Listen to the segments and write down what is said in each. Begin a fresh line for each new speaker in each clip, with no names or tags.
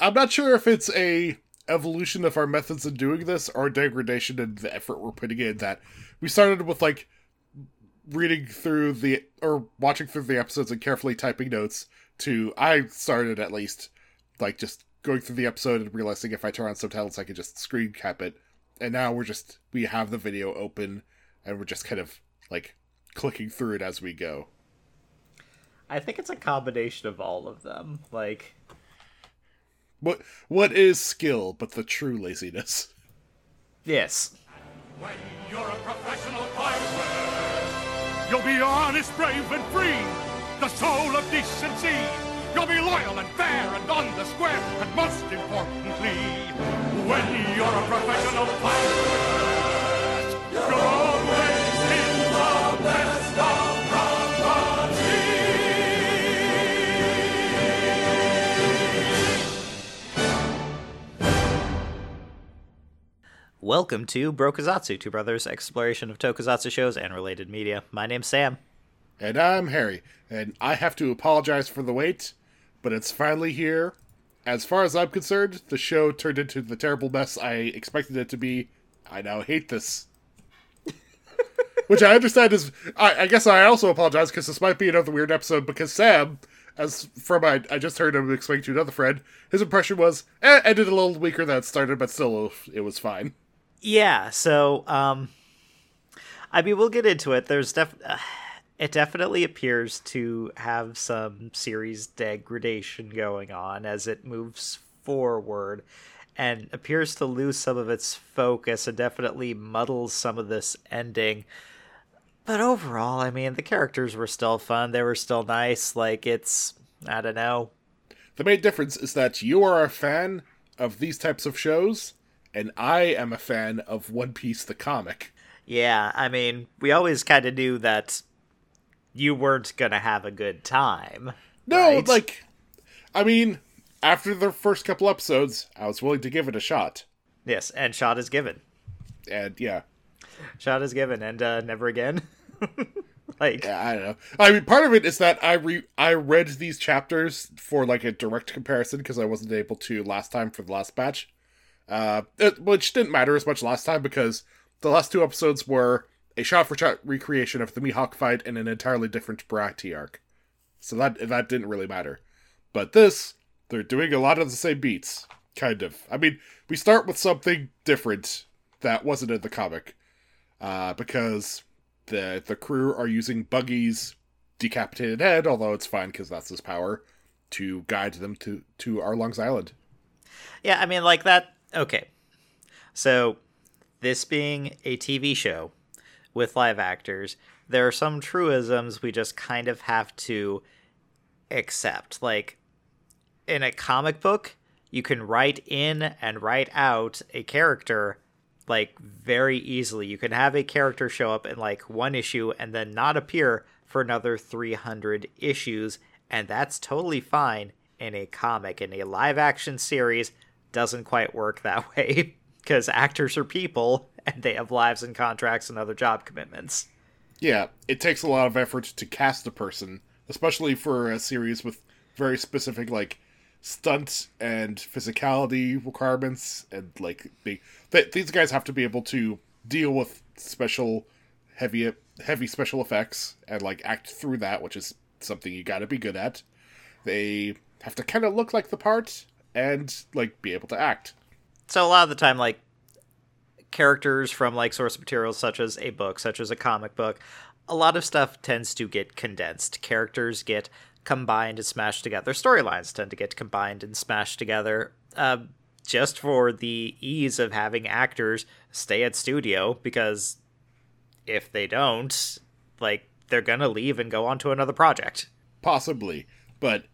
I'm not sure if it's a evolution of our methods in doing this or degradation in the effort we're putting in that we started with like reading through the or watching through the episodes and carefully typing notes to I started at least like just going through the episode and realizing if I turn on subtitles I could just screen cap it. And now we're just we have the video open and we're just kind of like clicking through it as we go.
I think it's a combination of all of them. Like
what what is skill but the true laziness?
Yes.
When you're a professional fighter, you'll be honest, brave, and free. The soul of decency. You'll be loyal and fair and on the square. And most importantly, when you're a professional fighter,
Welcome to Brokusatsu, Two Brothers Exploration of Tokusatsu Shows and Related Media. My name's Sam.
And I'm Harry, and I have to apologize for the wait, but it's finally here. As far as I'm concerned, the show turned into the terrible mess I expected it to be. I now hate this. Which I understand is. I, I guess I also apologize because this might be another weird episode because Sam, as from I, I just heard him explain to another friend, his impression was, eh, ended a little weaker than it started, but still, it was fine.
Yeah, so um I mean we'll get into it. There's def uh, it definitely appears to have some series degradation going on as it moves forward and appears to lose some of its focus and definitely muddles some of this ending. But overall, I mean, the characters were still fun. They were still nice. Like it's I don't know.
The main difference is that you are a fan of these types of shows and I am a fan of One Piece the comic.
Yeah, I mean, we always kind of knew that you weren't gonna have a good time.
No,
right?
like, I mean, after the first couple episodes, I was willing to give it a shot.
Yes, and shot is given.
And yeah,
shot is given, and uh, never again. like,
yeah, I don't know. I mean, part of it is that I re I read these chapters for like a direct comparison because I wasn't able to last time for the last batch uh, it, which didn't matter as much last time because the last two episodes were a shot-for-shot recreation of the Mihawk fight in an entirely different Baratie arc. So that that didn't really matter. But this, they're doing a lot of the same beats, kind of. I mean, we start with something different that wasn't in the comic, uh, because the the crew are using Buggy's decapitated head, although it's fine because that's his power, to guide them to to Arlong's Island.
Yeah, I mean, like that okay. So, this being a TV show with live actors, there are some truisms we just kind of have to accept. Like, in a comic book, you can write in and write out a character like very easily. You can have a character show up in like one issue and then not appear for another 300 issues, and that's totally fine in a comic. In a live action series, doesn't quite work that way because actors are people and they have lives and contracts and other job commitments.
Yeah, it takes a lot of effort to cast a person, especially for a series with very specific like stunt and physicality requirements and like they, they, these guys have to be able to deal with special heavy heavy special effects and like act through that, which is something you got to be good at. They have to kind of look like the part and like be able to act.
So a lot of the time, like characters from like source materials such as a book, such as a comic book, a lot of stuff tends to get condensed. Characters get combined and smashed together. Storylines tend to get combined and smashed together. Uh, just for the ease of having actors stay at studio because if they don't, like they're gonna leave and go on to another project.
Possibly, but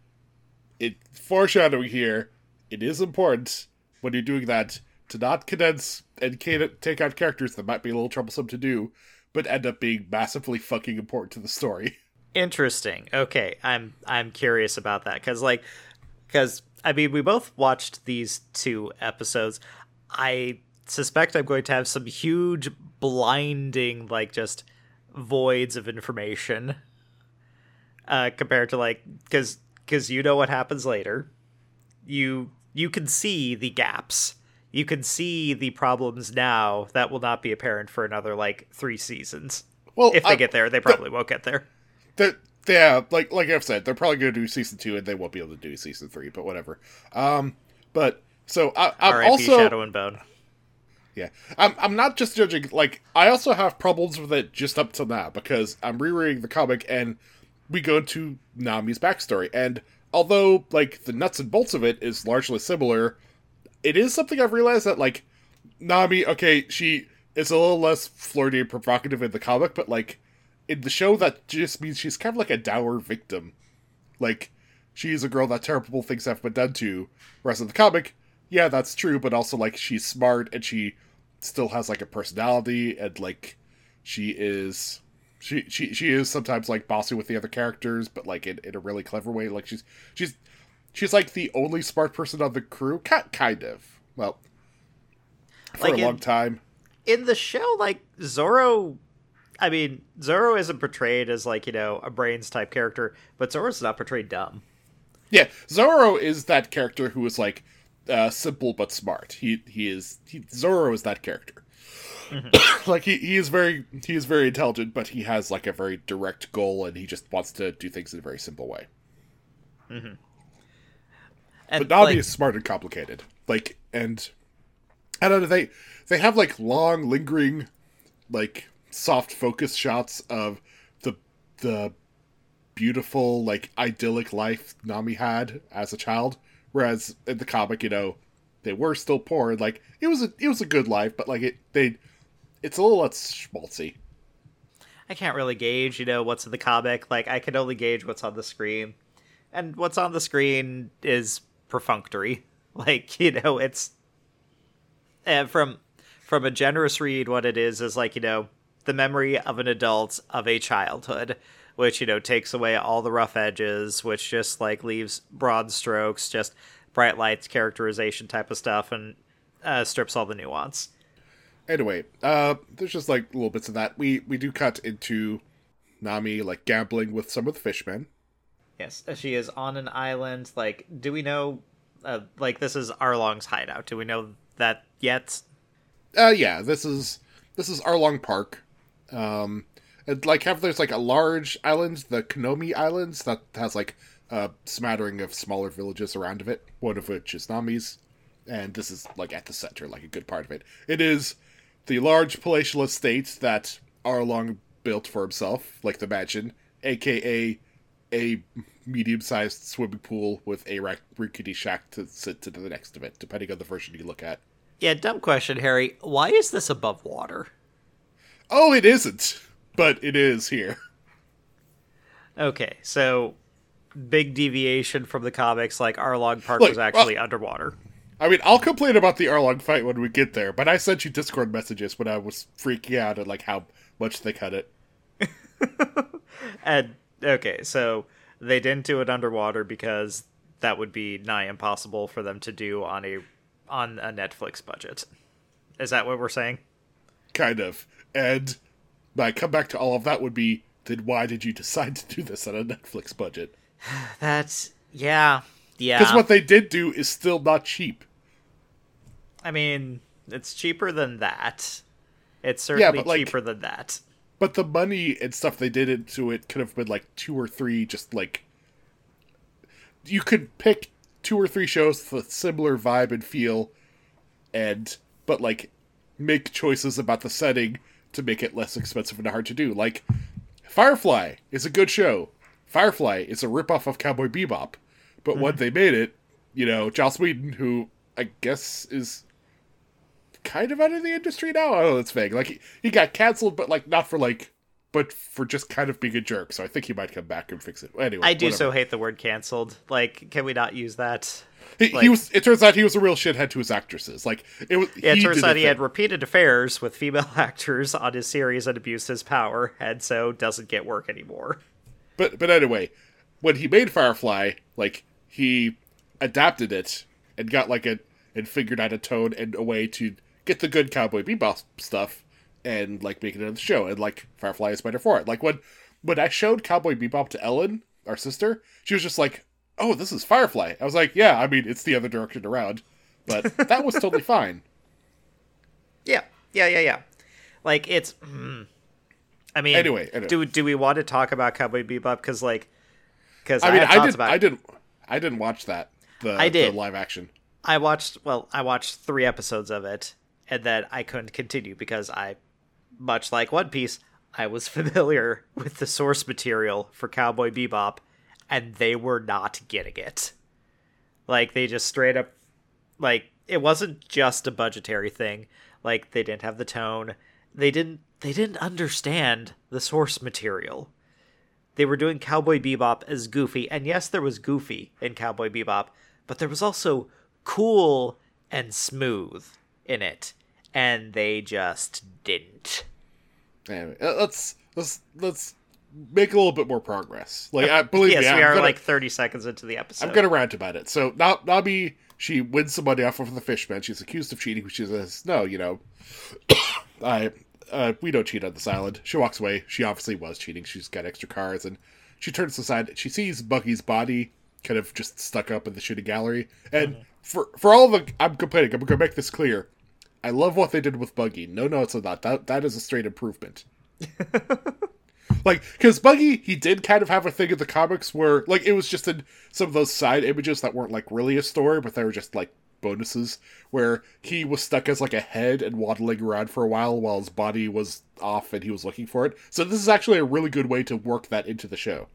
it foreshadowing here it is important when you're doing that to not condense and take out characters that might be a little troublesome to do, but end up being massively fucking important to the story.
Interesting. Okay, I'm I'm curious about that because like because I mean we both watched these two episodes. I suspect I'm going to have some huge blinding like just voids of information uh compared to like because because you know what happens later you you can see the gaps. You can see the problems now that will not be apparent for another like three seasons.
Well,
If they
I-
get there, they probably won't get there.
they're, yeah, like like I've said, they're probably going to do season two, and they won't be able to do season three. But whatever. Um, but so I, I'm
R.I.P.
also
Shadow and Bone.
yeah, I'm I'm not just judging. Like I also have problems with it just up till now because I'm rereading the comic and we go into Nami's backstory, and although like the nuts and bolts of it is largely similar, it is something I've realized that like Nami, okay, she is a little less flirty and provocative in the comic, but like in the show, that just means she's kind of like a dour victim. Like she's a girl that terrible things have been done to. Whereas in the comic, yeah, that's true, but also like she's smart and she still has like a personality and like she is she she she is sometimes like bossy with the other characters, but like in, in a really clever way. Like she's she's she's like the only smart person on the crew, Ki- kind of. Well, for
Like
a
in-
long time.
in the show, like Zoro, I mean, Zoro isn't portrayed as like you know a brains type character, but Zoro's not portrayed dumb.
Yeah, Zoro is that character who is like uh, simple but smart. He he is he, Zoro is that character. Mm-hmm. like he, he is very he is very intelligent, but he has like a very direct goal, and he just wants to do things in a very simple way. Mm-hmm.
And
But Nami
like,
is smart and complicated. Like and I don't know they they have like long lingering like soft focus shots of the the beautiful like idyllic life Nami had as a child whereas in the comic you know they were still poor and like it was a it was a good life but like it they it's a little less schmaltzy
I can't really gauge, you know, what's in the comic. Like I can only gauge what's on the screen, and what's on the screen is perfunctory. Like you know, it's and from from a generous read, what it is is like you know the memory of an adult of a childhood, which you know takes away all the rough edges, which just like leaves broad strokes, just bright lights, characterization type of stuff, and uh, strips all the nuance.
Anyway, uh, there's just like little bits of that. We we do cut into Nami like gambling with some of the fishmen.
Yes, she is on an island. Like, do we know? Uh, like, this is Arlong's hideout. Do we know that yet?
Uh, yeah, this is this is Arlong Park. Um, and like have there's like a large island, the Konomi Islands, that has like a smattering of smaller villages around of it. One of which is Nami's, and this is like at the center, like a good part of it. It is the large palatial estate that Arlong built for himself, like the mansion, aka a medium-sized swimming pool with a rickety shack to sit to the next of it, depending on the version you look at.
Yeah, dumb question, Harry. Why is this above water?
Oh, it isn't, but it is here.
Okay, so big deviation from the comics. Like, Arlong Park
Look,
was actually underwater.
I mean, I'll complain about the Arlong fight when we get there, but I sent you Discord messages when I was freaking out at like how much they cut it.
And okay, so they didn't do it underwater because that would be nigh impossible for them to do on a on a Netflix budget. Is that what we're saying?
Kind of. And my comeback to all of that would be then why did you decide to do this on a Netflix budget?
That's yeah, yeah.
Because what they did do is still not cheap.
I mean, it's cheaper than that. It's certainly
but, like-
cheaper than that.
But the money and stuff they did into it could have been like two or three, just like. You could pick two or three shows with a similar vibe and feel, and. But like, make choices about the setting to make it less expensive and hard to do. Like, Firefly is a good show. Firefly is a ripoff of Cowboy Bebop. But when mm-hmm. they made it, you know, Joss Whedon, who I guess is kind of out of the industry now. Oh, it's vague. Like he, he got canceled, but like not for like, but for just kind of being a jerk. So I think he might come back and fix it. Anyway,
I do
whatever.
so hate the word canceled. Like, can we not use that?
He,
like-
he was. It turns out he was a real shithead to his actresses. Like it was.
Yeah, it turns out he had repeated affairs with female actors on his series and abused his power, and so doesn't get work anymore.
But but anyway, when he made Firefly, like he adapted it and got like a and figured out a tone and a way to get the good Cowboy Bebop stuff and like make it into the show. And like Firefly is better for it. Like when when I showed Cowboy Bebop to Ellen, our sister, she was just like, "Oh, this is Firefly." I was like, "Yeah, I mean, it's the other direction around," but that was totally fine.
Yeah, yeah, yeah, yeah. Like it's. mm, I mean,
Anyway, anyway.
do do we want to talk about Cowboy Bebop? Because like, because
I mean, I
thoughts
did,
about
I didn't, I didn't watch that. The,
I did.
the live action.
I watched well, I watched three episodes of it, and then I couldn't continue because I, much like One Piece, I was familiar with the source material for Cowboy Bebop, and they were not getting it. Like they just straight up, like it wasn't just a budgetary thing. Like they didn't have the tone. They didn't. They didn't understand the source material. They were doing Cowboy Bebop as Goofy, and yes, there was Goofy in Cowboy Bebop, but there was also cool and smooth in it, and they just didn't.
Anyway, uh, let's let's let's make a little bit more progress. Like, I believe
yes,
me,
we
I'm
are
gonna,
like thirty seconds into the episode.
I'm gonna rant about it. So, Na- Nabi, she wins some money off of the fishman. She's accused of cheating. She says, "No, you know, I uh, we don't cheat on this island." She walks away. She obviously was cheating. She's got extra cars, and she turns aside. She sees Buggy's body kind of just stuck up in the shooting gallery. And for for all the, I'm complaining. I'm gonna make this clear. I love what they did with Buggy. No notes on that. That that is a straight improvement. like, because Buggy, he did kind of have a thing in the comics where, like, it was just in some of those side images that weren't like really a story, but they were just like bonuses, where he was stuck as like a head and waddling around for a while while his body was off and he was looking for it. So this is actually a really good way to work that into the show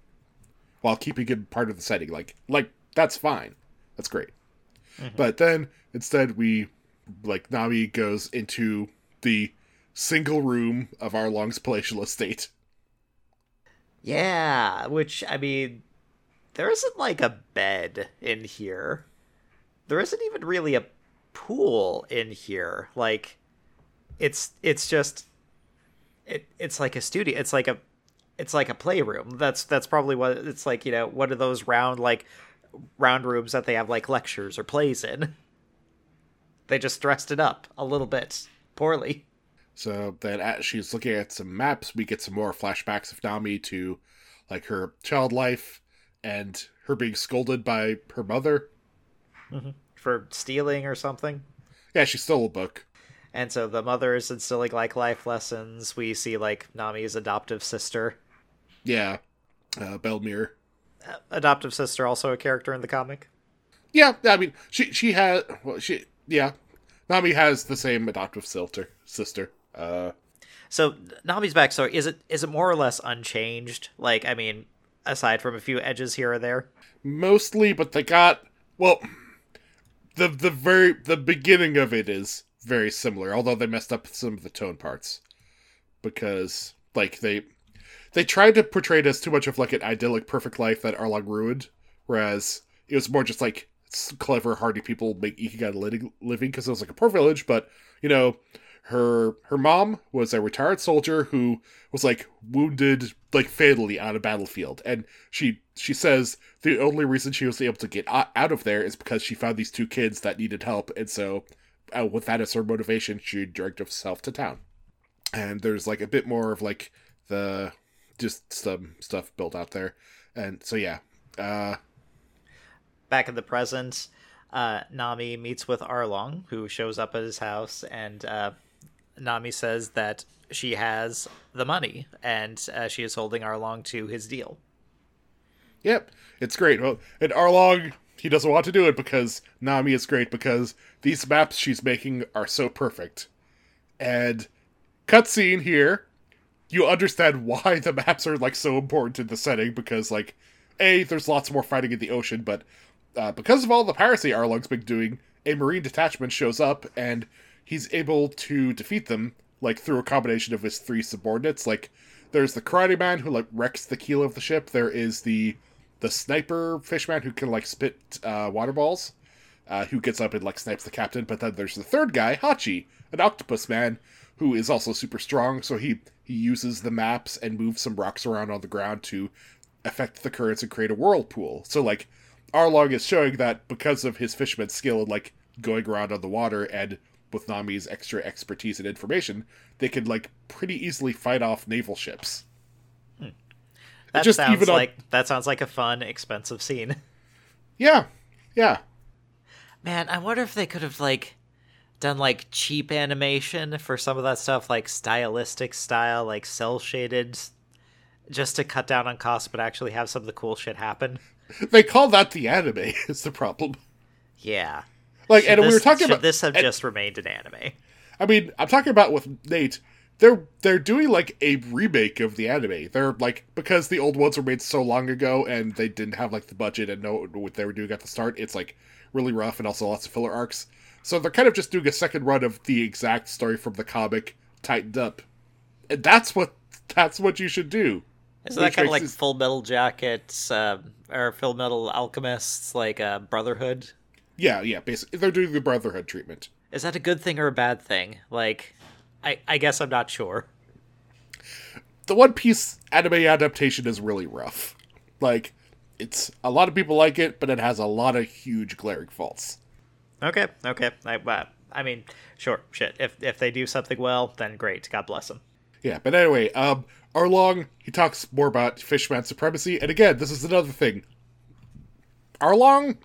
while keeping it part of the setting. Like, like that's fine. That's great. Mm-hmm. But then instead we like Nami goes into the single room of Arlong's palatial estate.
Yeah, which I mean, there isn't like a bed in here. There isn't even really a pool in here. Like, it's it's just it it's like a studio. It's like a it's like a playroom. That's that's probably what it's like. You know, one of those round like round rooms that they have like lectures or plays in. They just dressed it up a little bit poorly.
So then, as she's looking at some maps, we get some more flashbacks of Nami to like her child life and her being scolded by her mother.
for stealing or something.
Yeah, she stole a book.
And so the mother is instilling like life lessons. We see like Nami's adoptive sister.
Yeah, uh, Belmere.
Adoptive sister also a character in the comic.
Yeah, I mean, she she has well, she yeah, Nami has the same adoptive sister sister. Uh,
So Nami's backstory is it is it more or less unchanged? Like I mean, aside from a few edges here or there.
mostly, but they got well. The the very the beginning of it is very similar, although they messed up some of the tone parts because like they they tried to portray it as too much of like an idyllic, perfect life that Arlong ruined, whereas it was more just like clever, hardy people make ikigai living living because it was like a poor village, but you know. Her her mom was a retired soldier who was like wounded like fatally on a battlefield, and she she says the only reason she was able to get out of there is because she found these two kids that needed help, and so uh, with that as her motivation, she dragged herself to town. And there's like a bit more of like the just some stuff built out there, and so yeah, uh,
Back in the present, uh, Nami meets with Arlong, who shows up at his house, and uh, Nami says that she has the money, and uh, she is holding Arlong to his deal.
Yep, it's great. Well, and Arlong, he doesn't want to do it because Nami is great because these maps she's making are so perfect. And cutscene here, you understand why the maps are like so important in the setting because like, a there's lots more fighting in the ocean, but uh, because of all the piracy Arlong's been doing, a marine detachment shows up and he's able to defeat them like through a combination of his three subordinates. Like, there's the karate man who like wrecks the keel of the ship. There is the the sniper fishman who can like spit uh, water balls, uh, who gets up and like snipes the captain. But then there's the third guy, Hachi, an octopus man, who is also super strong. So he he uses the maps and moves some rocks around on the ground to affect the currents and create a whirlpool. So like Arlong is showing that because of his fisherman's skill in like going around on the water and with Nami's extra expertise and information, they could like pretty easily fight off naval ships. Hmm.
That
Just
sounds
even on-
like that sounds like a fun, expensive scene.
Yeah, yeah.
Man, I wonder if they could have like done like cheap animation for some of that stuff, like stylistic style, like cell shaded, just to cut down on costs, but actually have some of the cool shit happen.
They call that the anime. Is the problem?
Yeah.
Like,
Should
and we were talking about
this have
and-
just remained an anime.
I mean, I'm talking about with Nate. They're they're doing like a remake of the anime. They're like because the old ones were made so long ago and they didn't have like the budget and know what they were doing at the start. It's like really rough and also lots of filler arcs. So they're kind of just doing a second run of the exact story from the comic tightened up, and that's what that's what you should do.
Isn't that kind of like
this-
Full Metal Jackets uh, or Full Metal Alchemists, like uh, Brotherhood?
Yeah, yeah. Basically, they're doing the Brotherhood treatment.
Is that a good thing or a bad thing? Like, I I guess I'm not sure.
the One Piece anime adaptation is really rough. Like, it's a lot of people like it, but it has a lot of huge glaring faults.
Okay, okay. I uh, I mean, sure, shit. If if they do something well, then great. God bless them.
Yeah, but anyway, um, Arlong he talks more about Fishman supremacy, and again, this is another thing. Arlong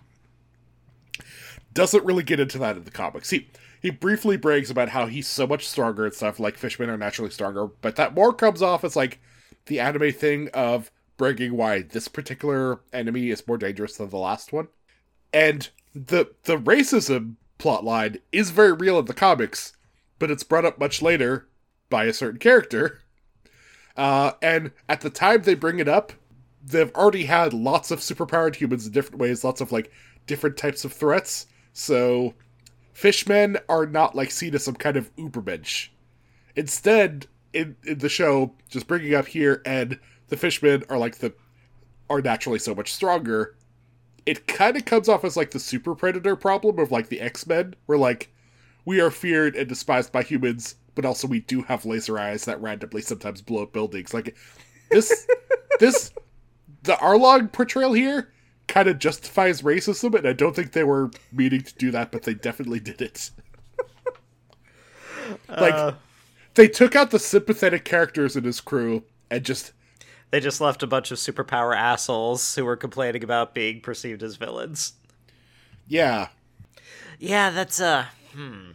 doesn't really get into that in the comics. He he briefly brags about how he's so much stronger and stuff, like fishmen are naturally stronger, but that more comes off as like the anime thing of bragging why this particular enemy is more dangerous than the last one. And the the racism plotline is very real in the comics, but it's brought up much later by a certain character. Uh, and at the time they bring it up, they've already had lots of superpowered humans in different ways, lots of like different types of threats. So fishmen are not like seen as some kind of ubermensch. Instead, in, in the show, just bringing up here, and the fishmen are like the are naturally so much stronger. It kind of comes off as like the super predator problem of like the X Men, where like we are feared and despised by humans, but also we do have laser eyes that randomly sometimes blow up buildings. Like this, this, the Arlong portrayal here kind of justifies racism, and I don't think they were meaning to do that, but they definitely did it. like
Uh,
they took out the sympathetic characters in his crew and just
they just left a bunch of superpower assholes who were complaining about being perceived as villains.
yeah,
Yeah, that's uh hmm.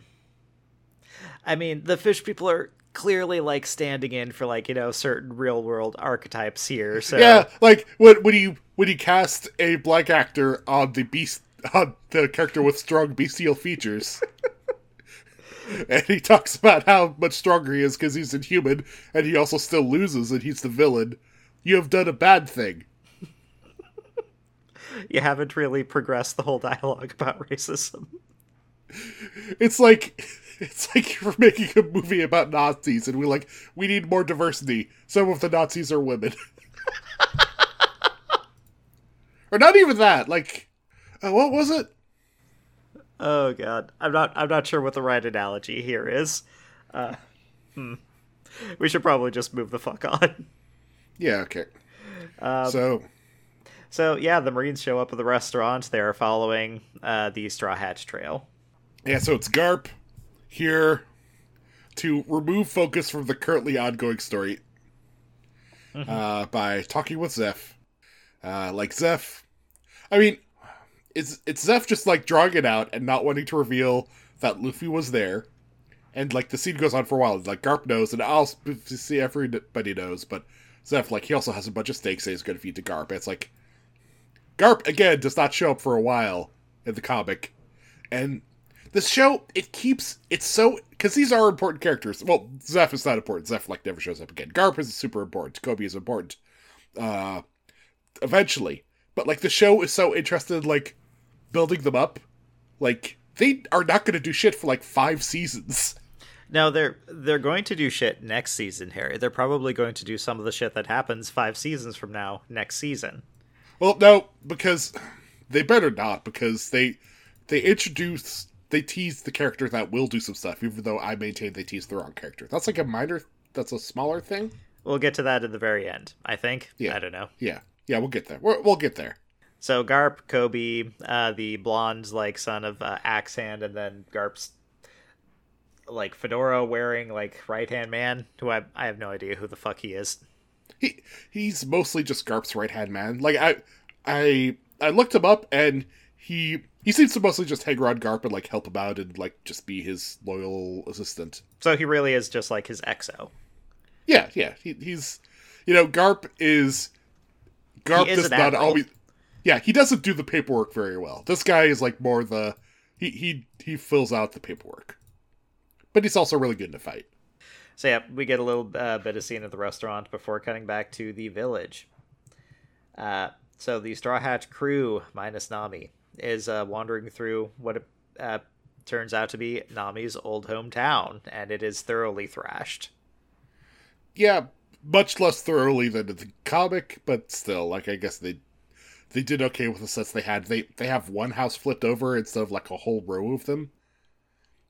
I mean, the fish people are clearly like standing in for like, you know, certain real world archetypes here. So
Yeah, like when when you when you cast a black actor on the beast on the character with strong bestial features. and he talks about how much stronger he is because he's inhuman, and he also still loses, and he's the villain. You have done a bad thing.
you haven't really progressed the whole dialogue about racism.
It's like it's like you're making a movie about Nazis, and we like we need more diversity. Some of the Nazis are women, or not even that. Like, uh, what was it?
Oh god. I'm not I'm not sure what the right analogy here is. Uh hmm. We should probably just move the fuck on.
Yeah, okay. so
So yeah, the Marines show up at the restaurant. They are following uh, the Straw Hatch Trail.
Yeah, so it's Garp here to remove focus from the currently ongoing story uh, by talking with Zeff. Uh, like Zeff, I mean, it's it's Zeff just like drawing it out and not wanting to reveal that Luffy was there. And like the scene goes on for a while. Like Garp knows, and I'll see everybody knows, but Zeff like he also has a bunch of stakes that he's going to feed to Garp. It's like Garp again does not show up for a while in the comic, and this show it keeps it's so because these are important characters. Well, Zeff is not important. Zeff like never shows up again. Garp is super important. Koby is important. Uh, eventually, but like the show is so interested in like building them up. Like they are not going to do shit for like five seasons.
No, they're they're going to do shit next season, Harry. They're probably going to do some of the shit that happens five seasons from now next season.
Well, no, because they better not because they they introduce they tease the character that will do some stuff, even though I maintain they tease the wrong character. That's like a minor, that's a smaller thing.
We'll get to that at the very end, I think.
Yeah.
I don't know.
Yeah, yeah, we'll get there. We're, we'll get there.
So Garp, Koby, uh, the blonde like son of uh, Axe Hand, and then Garp's like fedora wearing like right hand man, who I I have no idea who the fuck he is.
He he's mostly just Garp's right hand man. Like I I I looked him up, and he he seems to mostly just hang around Garp and like help him out and like just be his loyal assistant.
So he really is just like his exo.
Yeah, yeah. He, he's you know Garp is Garp
is
does not
admiral.
always. Yeah, he doesn't do the paperwork very well. This guy is like more the he he he fills out the paperwork, but he's also really good in a fight.
So yeah, we get a little uh, bit of scene at the restaurant before cutting back to the village. Uh, so the Straw Hat crew minus Nami is uh, wandering through what uh, turns out to be Nami's old hometown, and it is thoroughly thrashed.
Yeah, much less thoroughly than in the comic, but still, like I guess they they did okay with the sets they had. They they have one house flipped over instead of like a whole row of them.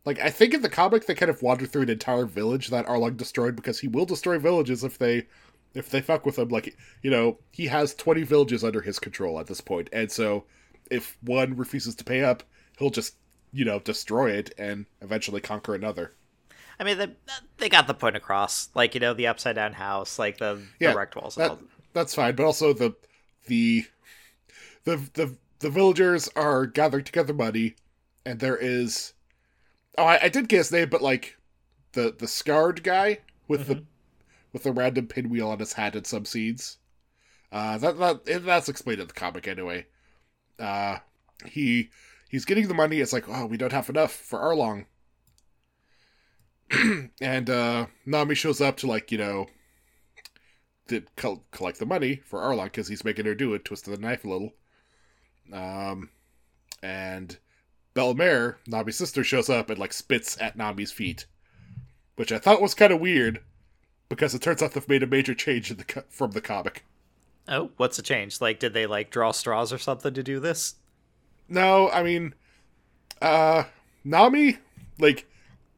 Like I think in the comic they kind of wander through an entire village that Arlong destroyed because he will destroy villages if they if they fuck with him. Like you know he has twenty villages under his control at this point, and so if one refuses to pay up, he'll just you know destroy it and eventually conquer another.
I mean, they, they got the point across. Like, you know, the upside down house, like the,
Yeah,
the wrecked walls.
that, that's fine. But also the the the the the villagers are gathering together money, and there is oh I, I did get his name, but like the the scarred guy with the with the random pinwheel on his hat and some seeds. Uh, that that that's explained in the comic anyway. Uh, he he's getting the money. It's like oh we don't have enough for Arlong. and uh Nami shows up to like you know to col- collect the money for Arlong because he's making her do it, twist the knife a little. Um, and Belmare, Nami's sister, shows up and like spits at Nami's feet, which I thought was kind of weird because it turns out they've made a major change in the co- from the comic.
Oh, what's the change? Like, did they, like, draw straws or something to do this?
No, I mean, uh, Nami, like,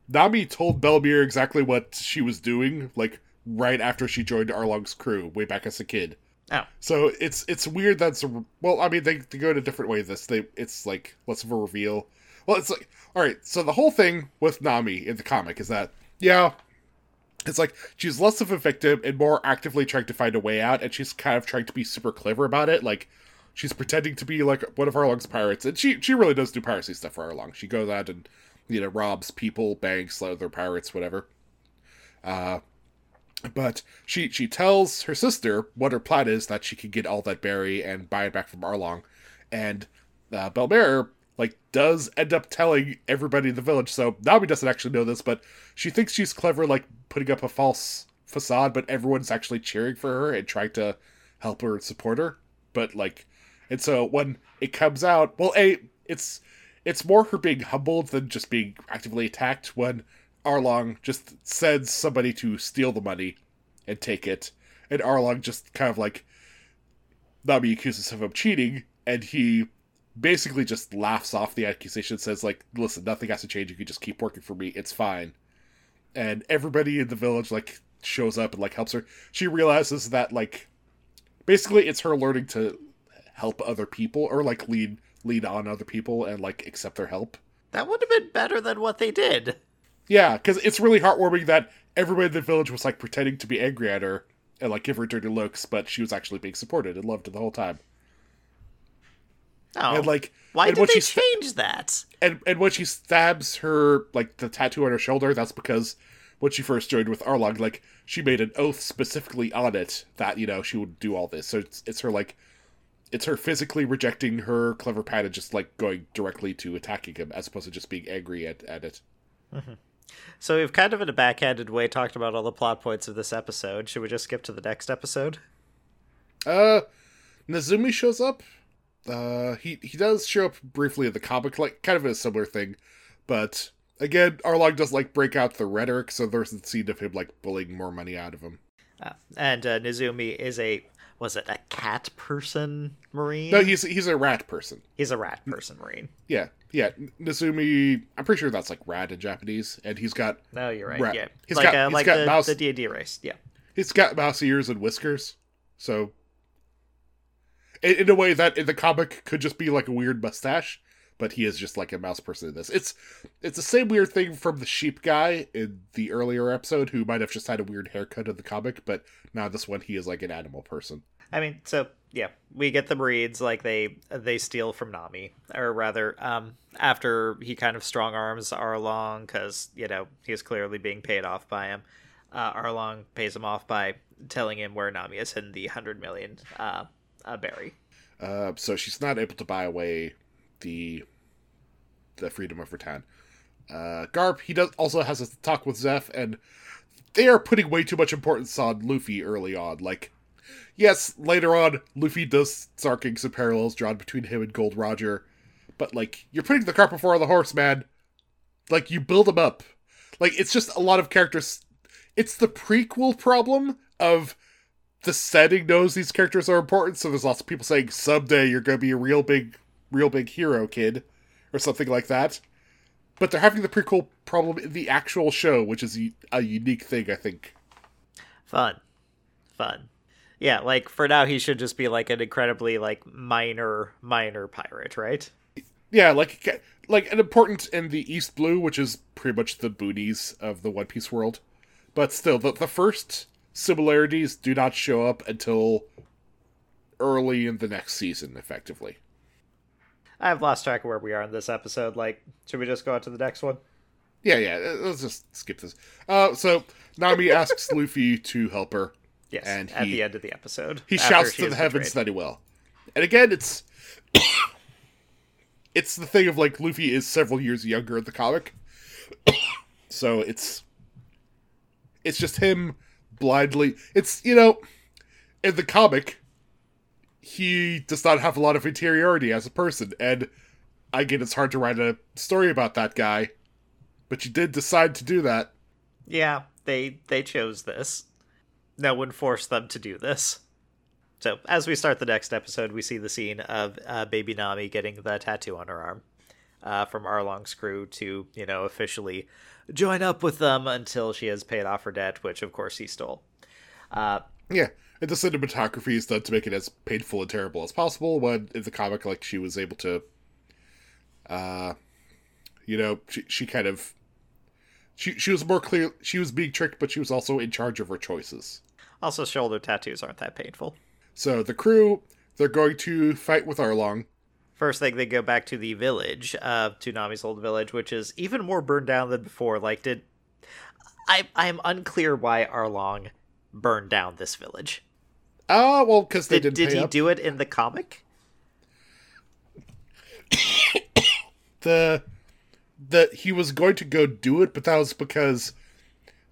Nami told Belmere exactly what she was doing, like, right after she joined Arlong's crew way back as a kid.
Oh.
So it's it's weird that's a, well, I mean they, they go in a different way. This they it's like less of a reveal. Well, it's like all right. So the whole thing with Nami in the comic is that yeah, it's like she's less of a victim and more actively trying to find a way out, and she's kind of trying to be super clever about it. Like she's pretending to be like one of Arlong's pirates, and she she really does do piracy stuff for Arlong. She goes out and you know robs people, banks, other pirates, whatever. Uh, but she she tells her sister what her plan is that she can get all that berry and buy it back from Arlong, and uh, Belmare like does end up telling everybody in the village. So Nami doesn't actually know this, but she thinks she's clever, like putting up a false facade, but everyone's actually cheering for her and trying to help her and support her. But like, and so when it comes out, well, a it's it's more her being humbled than just being actively attacked when Arlong just sends somebody to steal the money and take it, and Arlong just kind of like Nami accuses him of cheating, and he basically just laughs off the accusation, says like, "Listen, nothing has to change. You can just keep working for me. It's fine." And everybody in the village like shows up and like helps her. She realizes that like basically it's her learning to help other people or like lead lead on other people and like accept their help.
That would have been better than what they did.
Yeah, because it's really heartwarming that everybody in the village was like pretending to be angry at her and like give her dirty looks, but she was actually being supported and loved the whole time.
Oh,
And like,
why
and
did they
sta-
change that?
and and when she stabs her like the tattoo on her shoulder, that's because when she first joined with Arlong, like she made an oath specifically on it that you know she would do all this. So it's it's her like it's her physically rejecting her clever plan and just like going directly to attacking him as opposed to just being angry at, at it.
So we've kind of in a backhanded way talked about all the plot points of this episode. Should we just skip to the next episode?
Uh, Nezumi shows up. Uh, he he does show up briefly in the comic, like kind of a similar thing, but again, Arlong does like break out the rhetoric, so there's the scene of him like bullying more money out of him.
Uh, and uh, Nezumi is a was it a cat person marine?
No, he's he's a rat person.
he's a rat person marine.
Yeah, yeah. Nezumi, I'm pretty sure that's like rat in Japanese, and he's got
No, you're right.
Rat.
Yeah,
He's
like
got-
uh,
he's
like
got
the
mouse-
the D and D race. Yeah.
he's got mouse ears and whiskers, so in, a way that in the comic could just be like a weird mustache, but he is just like a mouse person in this. It's it's the same weird thing from the sheep guy in the earlier episode, who might have just had a weird haircut in the comic, but now this one he is like an animal person.
I mean, so yeah, we get the breeds like they they steal from Nami, or rather, um, after he kind of strong arms Arlong because you know he's clearly being paid off by him. Uh, Arlong pays him off by telling him where Nami has hidden the hundred million uh, uh, berry.
Uh, so she's not able to buy away the the freedom of Rattan. Uh, Garp he does also has a talk with Zeff, and they are putting way too much importance on Luffy early on. Like, yes, later on Luffy does start getting some parallels drawn between him and Gold Roger, but like you're putting the cart before the horse, man. Like you build them up. Like it's just a lot of characters. It's the prequel problem of the setting knows these characters are important, so there's lots of people saying someday you're gonna be a real big, real big hero, kid, or something like that. But they're having the prequel problem in the actual show, which is a unique thing, I think.
Fun, fun. Yeah, like for now, he should just be like an incredibly like minor, minor pirate, right?
Yeah, like like an important in the East Blue, which is pretty much the boonies of the One Piece world. But still, the the first similarities do not show up until early in the next season, effectively.
I've lost track of where we are in this episode. Like, should we just go on to the next one?
Yeah, yeah. uh, Let's just skip this. Uh, so Nami asks Luffy to help her.
Yes,
and
at the end of the episode,
He shouts to the heavens
betrayed.
that he will. And again, it's it's the thing of like Luffy is several years younger in the comic, so it's it's just him blindly. It's you know, in the comic, he does not have a lot of interiority as a person, and I get it's hard to write a story about that guy, but you did decide to do that.
Yeah, they they chose this. No one forced them to do this. So, as we start the next episode, we see the scene of uh, baby Nami getting the tattoo on her arm uh, from Arlong's crew to, you know, officially join up with them until she has paid off her debt, which, of course, he stole. Uh,
Yeah, and the cinematography is done to make it as painful and terrible as possible. When in the comic, like she was able to, uh, you know, she she kind of, she she was more clear. She was being tricked, but she was also in charge of her choices.
also, shoulder tattoos aren't that painful.
So the crew, they're going to fight with Arlong.
First thing, they go back to the village, uh, to Nami's old village, which is even more burned down than before. Like, did I? I'm unclear why Arlong burned down this village.
Ah, well, because they
Did,
didn't
did he
up.
do it in the comic?
the that he was going to go do it, but that was because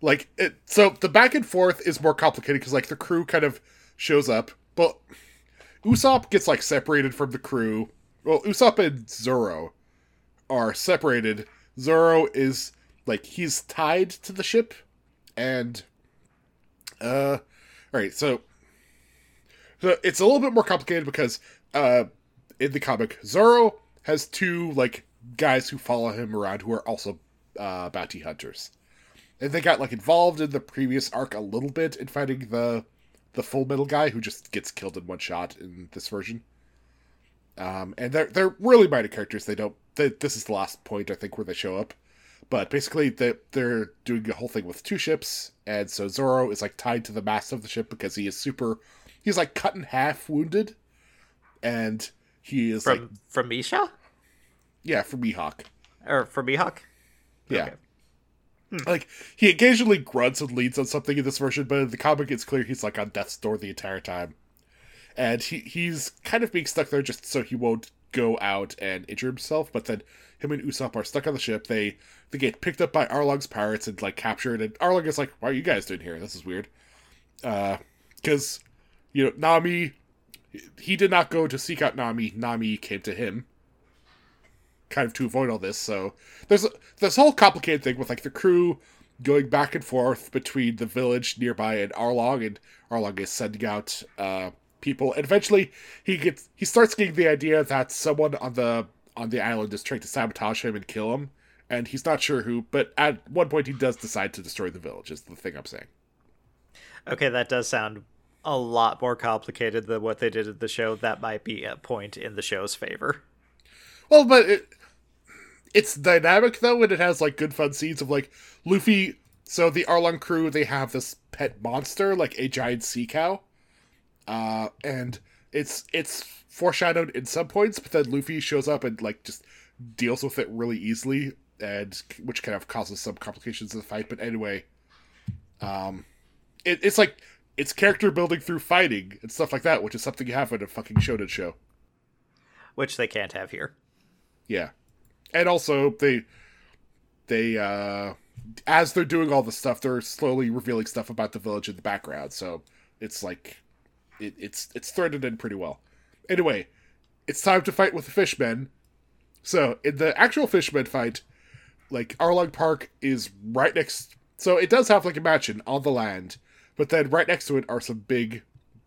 like it. So the back and forth is more complicated because like the crew kind of shows up, but Usopp gets like separated from the crew. Well, Usopp and Zoro are separated. Zoro is like he's tied to the ship, and uh, all right, so so it's a little bit more complicated because uh in the comic Zoro has two like guys who follow him around who are also uh bounty hunters. And they got like involved in the previous arc a little bit in fighting the the full metal guy who just gets killed in one shot in this version. Um and they're they're really minor characters. They don't they, this is the last point I think where they show up. But basically they they're doing a whole thing with two ships and so Zoro is like tied to the mast of the ship because he is super he's like cut in half wounded and he is
From
like
from Misha
yeah from Mihawk.
or from Mihawk?
Yeah.
Okay.
Like he occasionally grunts and leads on something in this version, but in the comic it's clear he's like on death's door the entire time. And he he's kind of being stuck there just so he won't go out and injure himself, but then him and Usopp are stuck on the ship. They they get picked up by Arlong's pirates and like captured and Arlong is like, Why are you guys doing here? This is weird. Uh because you know, Nami he did not go to seek out Nami, Nami came to him kind of to avoid all this. So there's this whole complicated thing with like the crew going back and forth between the village nearby and Arlong, and Arlong is sending out uh, people. And eventually, he gets he starts getting the idea that someone on the on the island is trying to sabotage him and kill him, and he's not sure who. But at one point, he does decide to destroy the village. Is the thing I'm saying.
Okay, that does sound a lot more complicated than what they did in the show. That might be a point in the show's favor.
Well, but it, it's dynamic though, and it has like good fun scenes of like Luffy. So the Arlong crew, they have this pet monster, like a giant sea cow, uh, and it's it's foreshadowed in some points, but then Luffy shows up and like just deals with it really easily, and which kind of causes some complications in the fight. But anyway, um, it, it's like it's character building through fighting and stuff like that, which is something you have in a fucking shonen show.
Which they can't have here.
Yeah, and also they they uh as they're doing all the stuff, they're slowly revealing stuff about the village in the background. So it's like it, it's it's threaded in pretty well. Anyway, it's time to fight with the fishmen. So in the actual fishmen fight, like Arlong Park is right next. So it does have like a mansion on the land, but then right next to it are some big,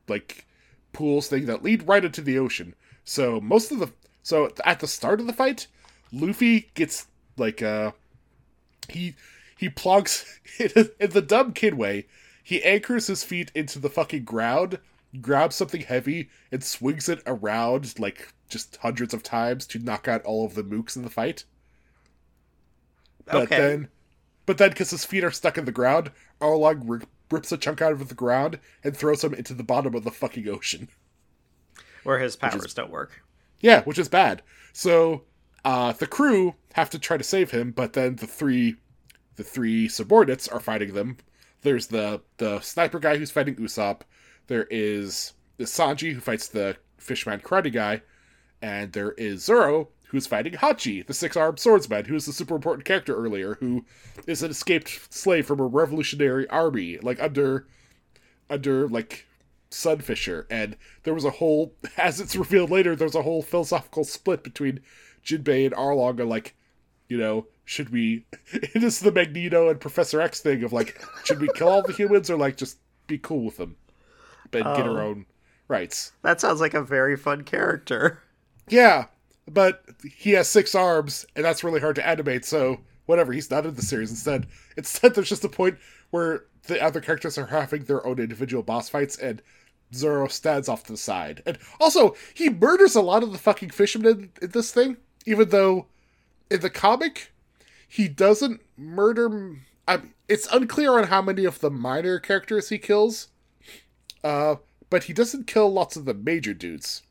like, pools thing that lead right into the ocean. So most of the so at the start of the fight, Luffy gets like uh he he plugs in, in the dumb kid way. He anchors his feet into the fucking ground, grabs something heavy, and swings it around like just hundreds of times to knock out all of the mooks in the fight. But
Okay.
then, but then, because his feet are stuck in the ground, Arlong rip, rips a chunk out of the ground and throws him into the bottom of the fucking ocean.
Where his powers don't work.
Yeah, which is bad. So uh, the crew have to try to save him, but then the three the three subordinates are fighting them. There's the the sniper guy who's fighting Usopp. There is Sanji who fights the fishman karate guy, and there is Zoro who's fighting Hachi, the six-armed swordsman, who is the super important character earlier, who is an escaped slave from a revolutionary army, like under under like Sunfisher, and there was a whole, as it's revealed later, there was a whole philosophical split between Jinbei and Arlong, are like, you know, should we? It is the Magneto and Professor X thing of like, should we kill all the humans or like just be cool with them, but get our
Oh.
own rights?
That sounds like a very fun character.
Yeah, but he has six arms, and that's really hard to animate. So whatever, he's not in the series. Instead, instead, there's just a point where the other characters are having their own individual boss fights, and Zoro stands off to the side. And also, he murders a lot of the fucking fishermen in, in this thing, even though in the comic he doesn't murder. I, it's unclear on how many of the minor characters he kills, uh, but he doesn't kill lots of the major dudes.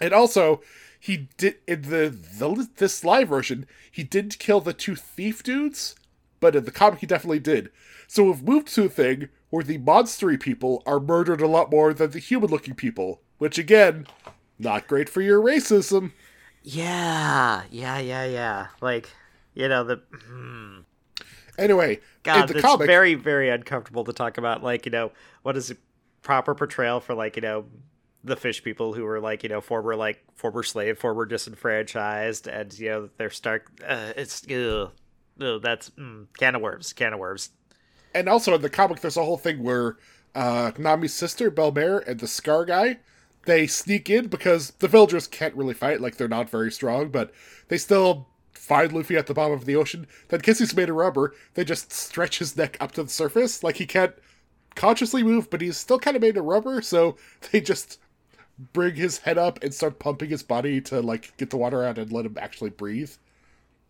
And also, he did in the, the this live version, he didn't kill the two thief dudes, but in the comic he definitely did. So we've moved to a thing where the monstery people are murdered a lot more than the human-looking people, which again, not great for your racism.
Yeah, yeah, yeah, yeah. Like, you know, the
Anyway,
God,
in the
it's
comic,
very, very uncomfortable to talk about. Like, you know, what is a proper portrayal for like, you know, the fish people who were like, you know, former like former slave, former disenfranchised, and you know, they're stark. Uh, it's ugh, ugh, that's mm, can of worms, can of worms.
and also in the comic, there's a whole thing where uh, Nami's sister Bell-mère and the Scar guy they sneak in because the villagers can't really fight, like they're not very strong, but they still find Luffy at the bottom of the ocean. Then, because he's made of rubber, they just stretch his neck up to the surface, like he can't consciously move, but he's still kind of made of rubber. So they just bring his head up and start pumping his body to like get the water out and let him actually breathe.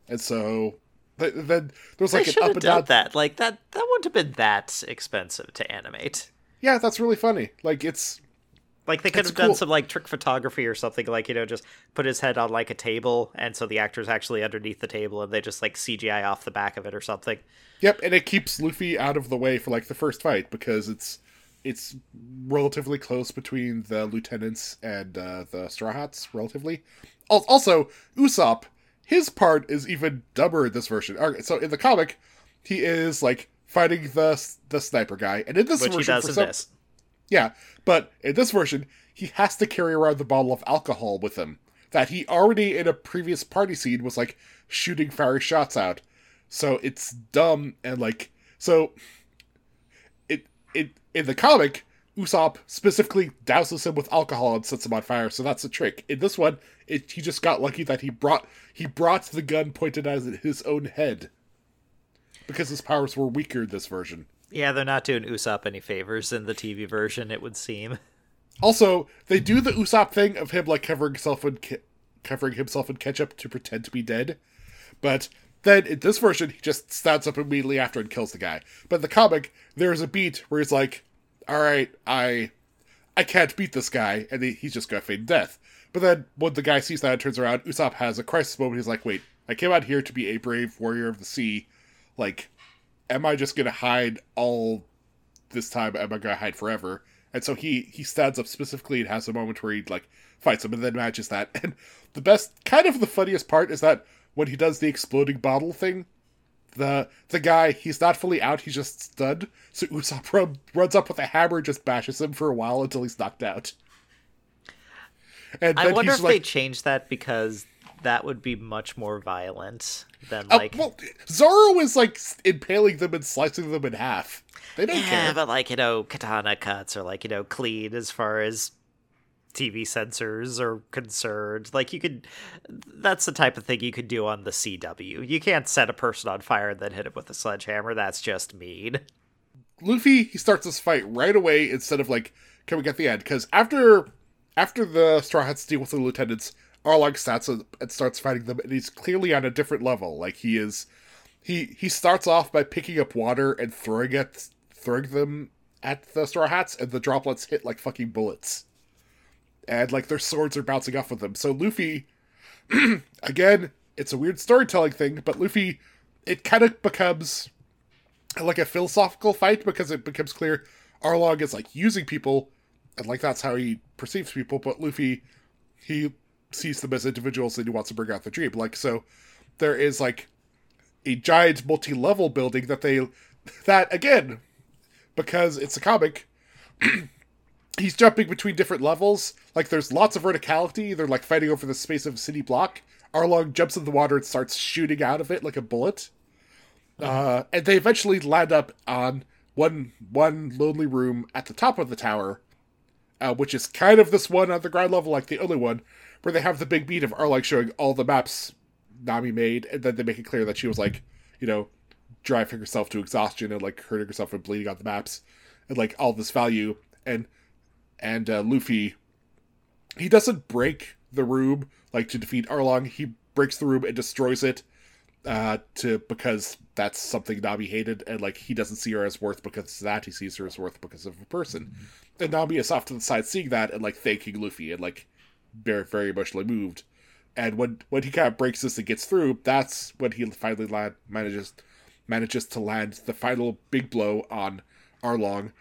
And so th- then there's like an up and down
that. Like that. That wouldn't have been that expensive to animate.
Yeah, that's really funny. Like it's
Like they could
That's
have done some like trick photography or something, like you know, just put his head on like a table, and so the actor's actually underneath the table, and they just like CGI off the back of it or something.
yep, and it keeps Luffy out of the way for like the first fight because it's it's relatively close between the lieutenants and uh, the Straw Hats, relatively. Also, Usopp, his part is even dumber in this version. Alright, so in the comic, he is like fighting the the sniper guy, and in this
Which he
version,
does
for
in
some,
this.
Yeah, but in this version, he has to carry around the bottle of alcohol with him that he already in a previous party scene was like shooting fiery shots out. So it's dumb and like so it it in the comic, Usopp specifically douses him with alcohol and sets him on fire, so that's a trick. In this one, it, he just got lucky that he brought he brought the gun pointed at his own head. Because his powers were weaker this version.
Yeah, they're not doing Usopp any favors in the TV version, it would seem.
Also, they do the Usopp thing of him like covering himself in ke- covering himself in ketchup to pretend to be dead, but then in this version he just stands up immediately after and kills the guy. But in the comic, there is a beat where he's like, "All right, I, I can't beat this guy, and he, he's just gonna fade death. But then when the guy sees that and turns around, Usopp has a crisis moment. He's like, "Wait, I came out here to be a brave warrior of the sea. Like, am I just gonna hide all this time? Am I gonna hide forever?" And so he he stands up specifically and has a moment where he like fights him and then matches that. And the best, kind of the funniest part is that when he does the exploding bottle thing, the the guy he's not fully out, he's just stunned. So Usopp run, runs up with a hammer, and just bashes him for a while until he's knocked out.
And I wonder if like, they changed that because that would be much more violent than
uh,
like.
well, Zoro is like impaling them and slicing them in half. They don't
yeah,
care.
but like you know, katana cuts are like you know clean as far as TV censors are concerned. Like you could, that's the type of thing you could do on the CW. You can't set a person on fire and then hit him with a sledgehammer. That's just mean.
Luffy he starts this fight right away instead of like can we get the end because after after the Straw Hats deal with the lieutenants, Arlong starts and starts fighting them, and he's clearly on a different level. Like he is, he he starts off by picking up water and throwing it, throwing them at the Straw Hats, and the droplets hit like fucking bullets, and like their swords are bouncing off of them. So Luffy, again, it's a weird storytelling thing, but Luffy, it kind of becomes like a philosophical fight because it becomes clear Arlong is like using people, and like that's how he perceives people. But Luffy, he sees them as individuals and he wants to bring out the dream. Like so, there is like a giant multi-level building that they that again because it's a comic. he's jumping between different levels. Like there's lots of verticality. They're like fighting over the space of a city block. Arlong jumps in the water and starts shooting out of it like a bullet. Uh, and they eventually land up on one one lonely room at the top of the tower, uh, which is kind of this one on the ground level, like the only one, where they have the big beat of Arlong showing all the maps Nami made, and then they make it clear that she was like, you know, driving herself to exhaustion and like hurting herself and bleeding on the maps, and like all this value, and and uh, Luffy, he doesn't break the room like to defeat Arlong. He breaks the room and destroys it uh, to because that's something Nami hated, and like he doesn't see her as worth because of that. He sees her as worth because of a person. And Nami is off to the side seeing that and like thanking Luffy and like very very emotionally moved. And when when he kind of breaks this and gets through, that's when he finally land, manages manages to land the final big blow on Arlong.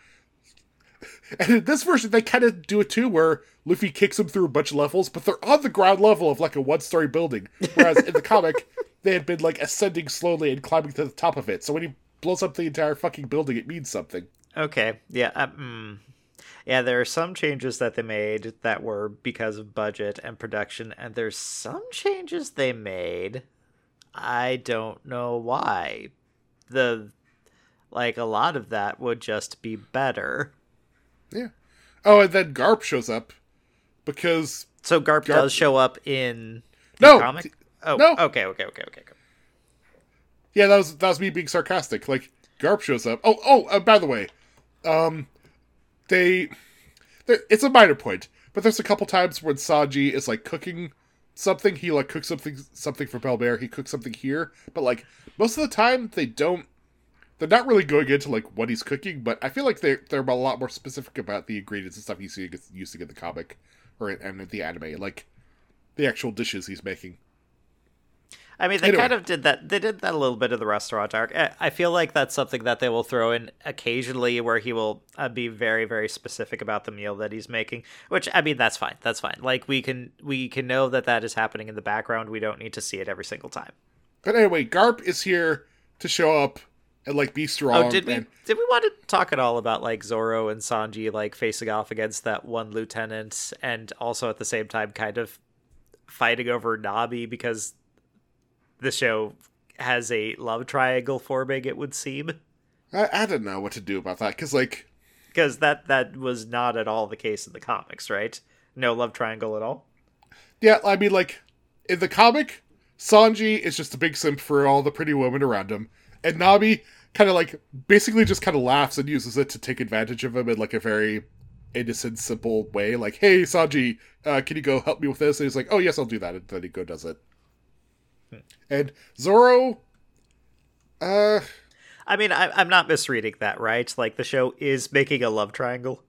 And in this version, they kind of do it too, where Luffy kicks him through a bunch of levels, but they're on the ground level of like a one story building. Whereas in the comic, they had been like ascending slowly and climbing to the top of it. So when he blows up the entire fucking building, it means something.
Okay, yeah, um, yeah. There are some changes that they made that were because of budget and production, and there's some changes they made. I don't know why. The like a lot of that would just be better.
Yeah. Oh, and then Garp shows up because
so Garp, Garp... does show up in
no
comic. Oh, no. Okay, okay, okay, okay.
Yeah, that was that was me being sarcastic. Like Garp shows up. Oh, oh. Uh, by the way, um, they, it's a minor point, but there's a couple times when Sanji is like cooking something. He like cooks something something for Bell He cooks something here, but like most of the time they don't. They're not really going into like what he's cooking, but I feel like they're they're a lot more specific about the ingredients and stuff he's using in the comic or in, in the anime, like the actual dishes he's making.
I mean, they anyway. kind of did that. They did that a little bit of the restaurant arc. I feel like that's something that they will throw in occasionally, where he will uh, be very, very specific about the meal that he's making. Which I mean, that's fine. That's fine. Like we can we can know that that is happening in the background. We don't need to see it every single time.
But anyway, Garp is here to show up and like be strong.
Oh, did we
and...
did we want to talk at all about like Zoro and Sanji like facing off against that one lieutenant, and also at the same time kind of fighting over Nami because the show has a love triangle forming. It would seem.
I, I don't know what to do about that because like
because that that was not at all the case in the comics, right? No love triangle at all.
Yeah, I mean, like in the comic, Sanji is just a big simp for all the pretty women around him, and Nami kind of like basically just kind of laughs and uses it to take advantage of him in like a very innocent, simple way. Like, "Hey, Sanji, uh, can you go help me with this?" And he's like, "Oh yes, I'll do that," and then he go does it. And Zoro, uh,
I mean, I, am not misreading that, right? Like the show is making a love triangle.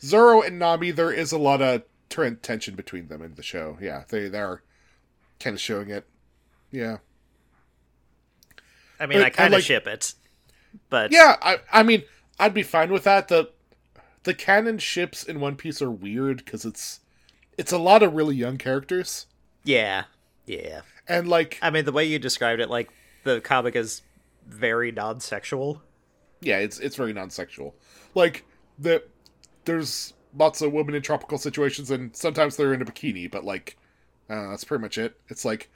Zoro and Nami, there is a lot of ter- tension between them in the show. Yeah, they they are kind of showing it. Yeah,
I mean,
But
I
I
kind of
like-
ship it, but
yeah. I I mean, I'd be fine with that. The the canon ships in One Piece are weird because it's it's a lot of really young characters
yeah, yeah.
And like
I mean, the way you described it, like the comic is very non-sexual.
yeah, it's it's very non-sexual. Like the there's lots of women in tropical situations, and sometimes they're in a bikini, but like uh, that's pretty much it. It's like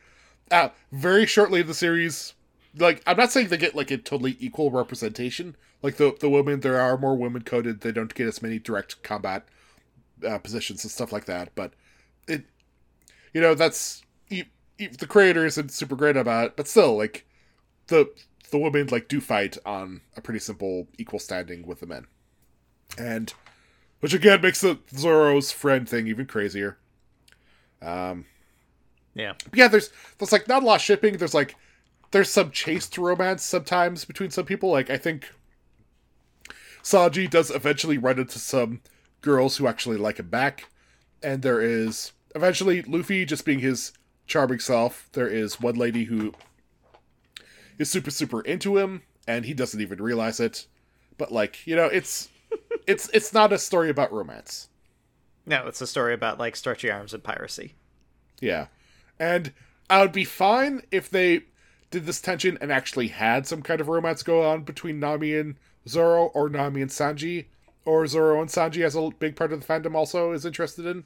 uh, very shortly in the series, like I'm not saying they get like a totally equal representation. Like the the women, there are more women coded. They don't get as many direct combat uh, positions and stuff like that. But it, you know, that's the creator isn't super great about it, but still, like the the women like do fight on a pretty simple equal standing with the men, and which again makes the Zoro's friend thing even crazier. Um,
Yeah,
yeah, there's there's like not a lot of shipping. There's like there's some chaste romance sometimes between some people. Like I think Sanji does eventually run into some girls who actually like him back, and there is eventually Luffy just being his charming self. There is one lady who is super super into him, and he doesn't even realize it. But like you know, it's it's it's not a story about romance.
no, it's a story about like stretchy arms and piracy.
Yeah. And I would be fine if they did this tension and actually had some kind of romance go on between Nami and Zoro, or Nami and Sanji, or Zoro and Sanji as a big part of the fandom also is interested in.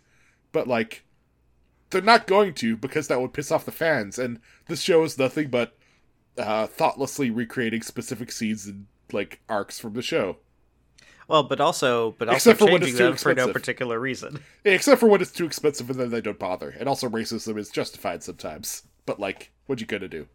But, like, they're not going to because that would piss off the fans, and this show is nothing but uh, thoughtlessly recreating specific scenes and, like, arcs from the show.
Well, but also, but also
Except for when
changing
it's too
them for no particular reason.
Except for when it's too expensive and then they don't bother. And also racism is justified sometimes. But, like, what you gonna do?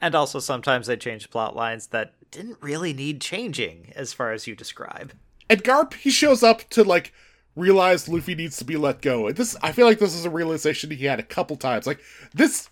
And also, sometimes they change plot lines that didn't really need changing, as far as you describe.
And Garp, he shows up to like realize Luffy needs to be let go. And this I feel like this is a realization he had a couple times. Like this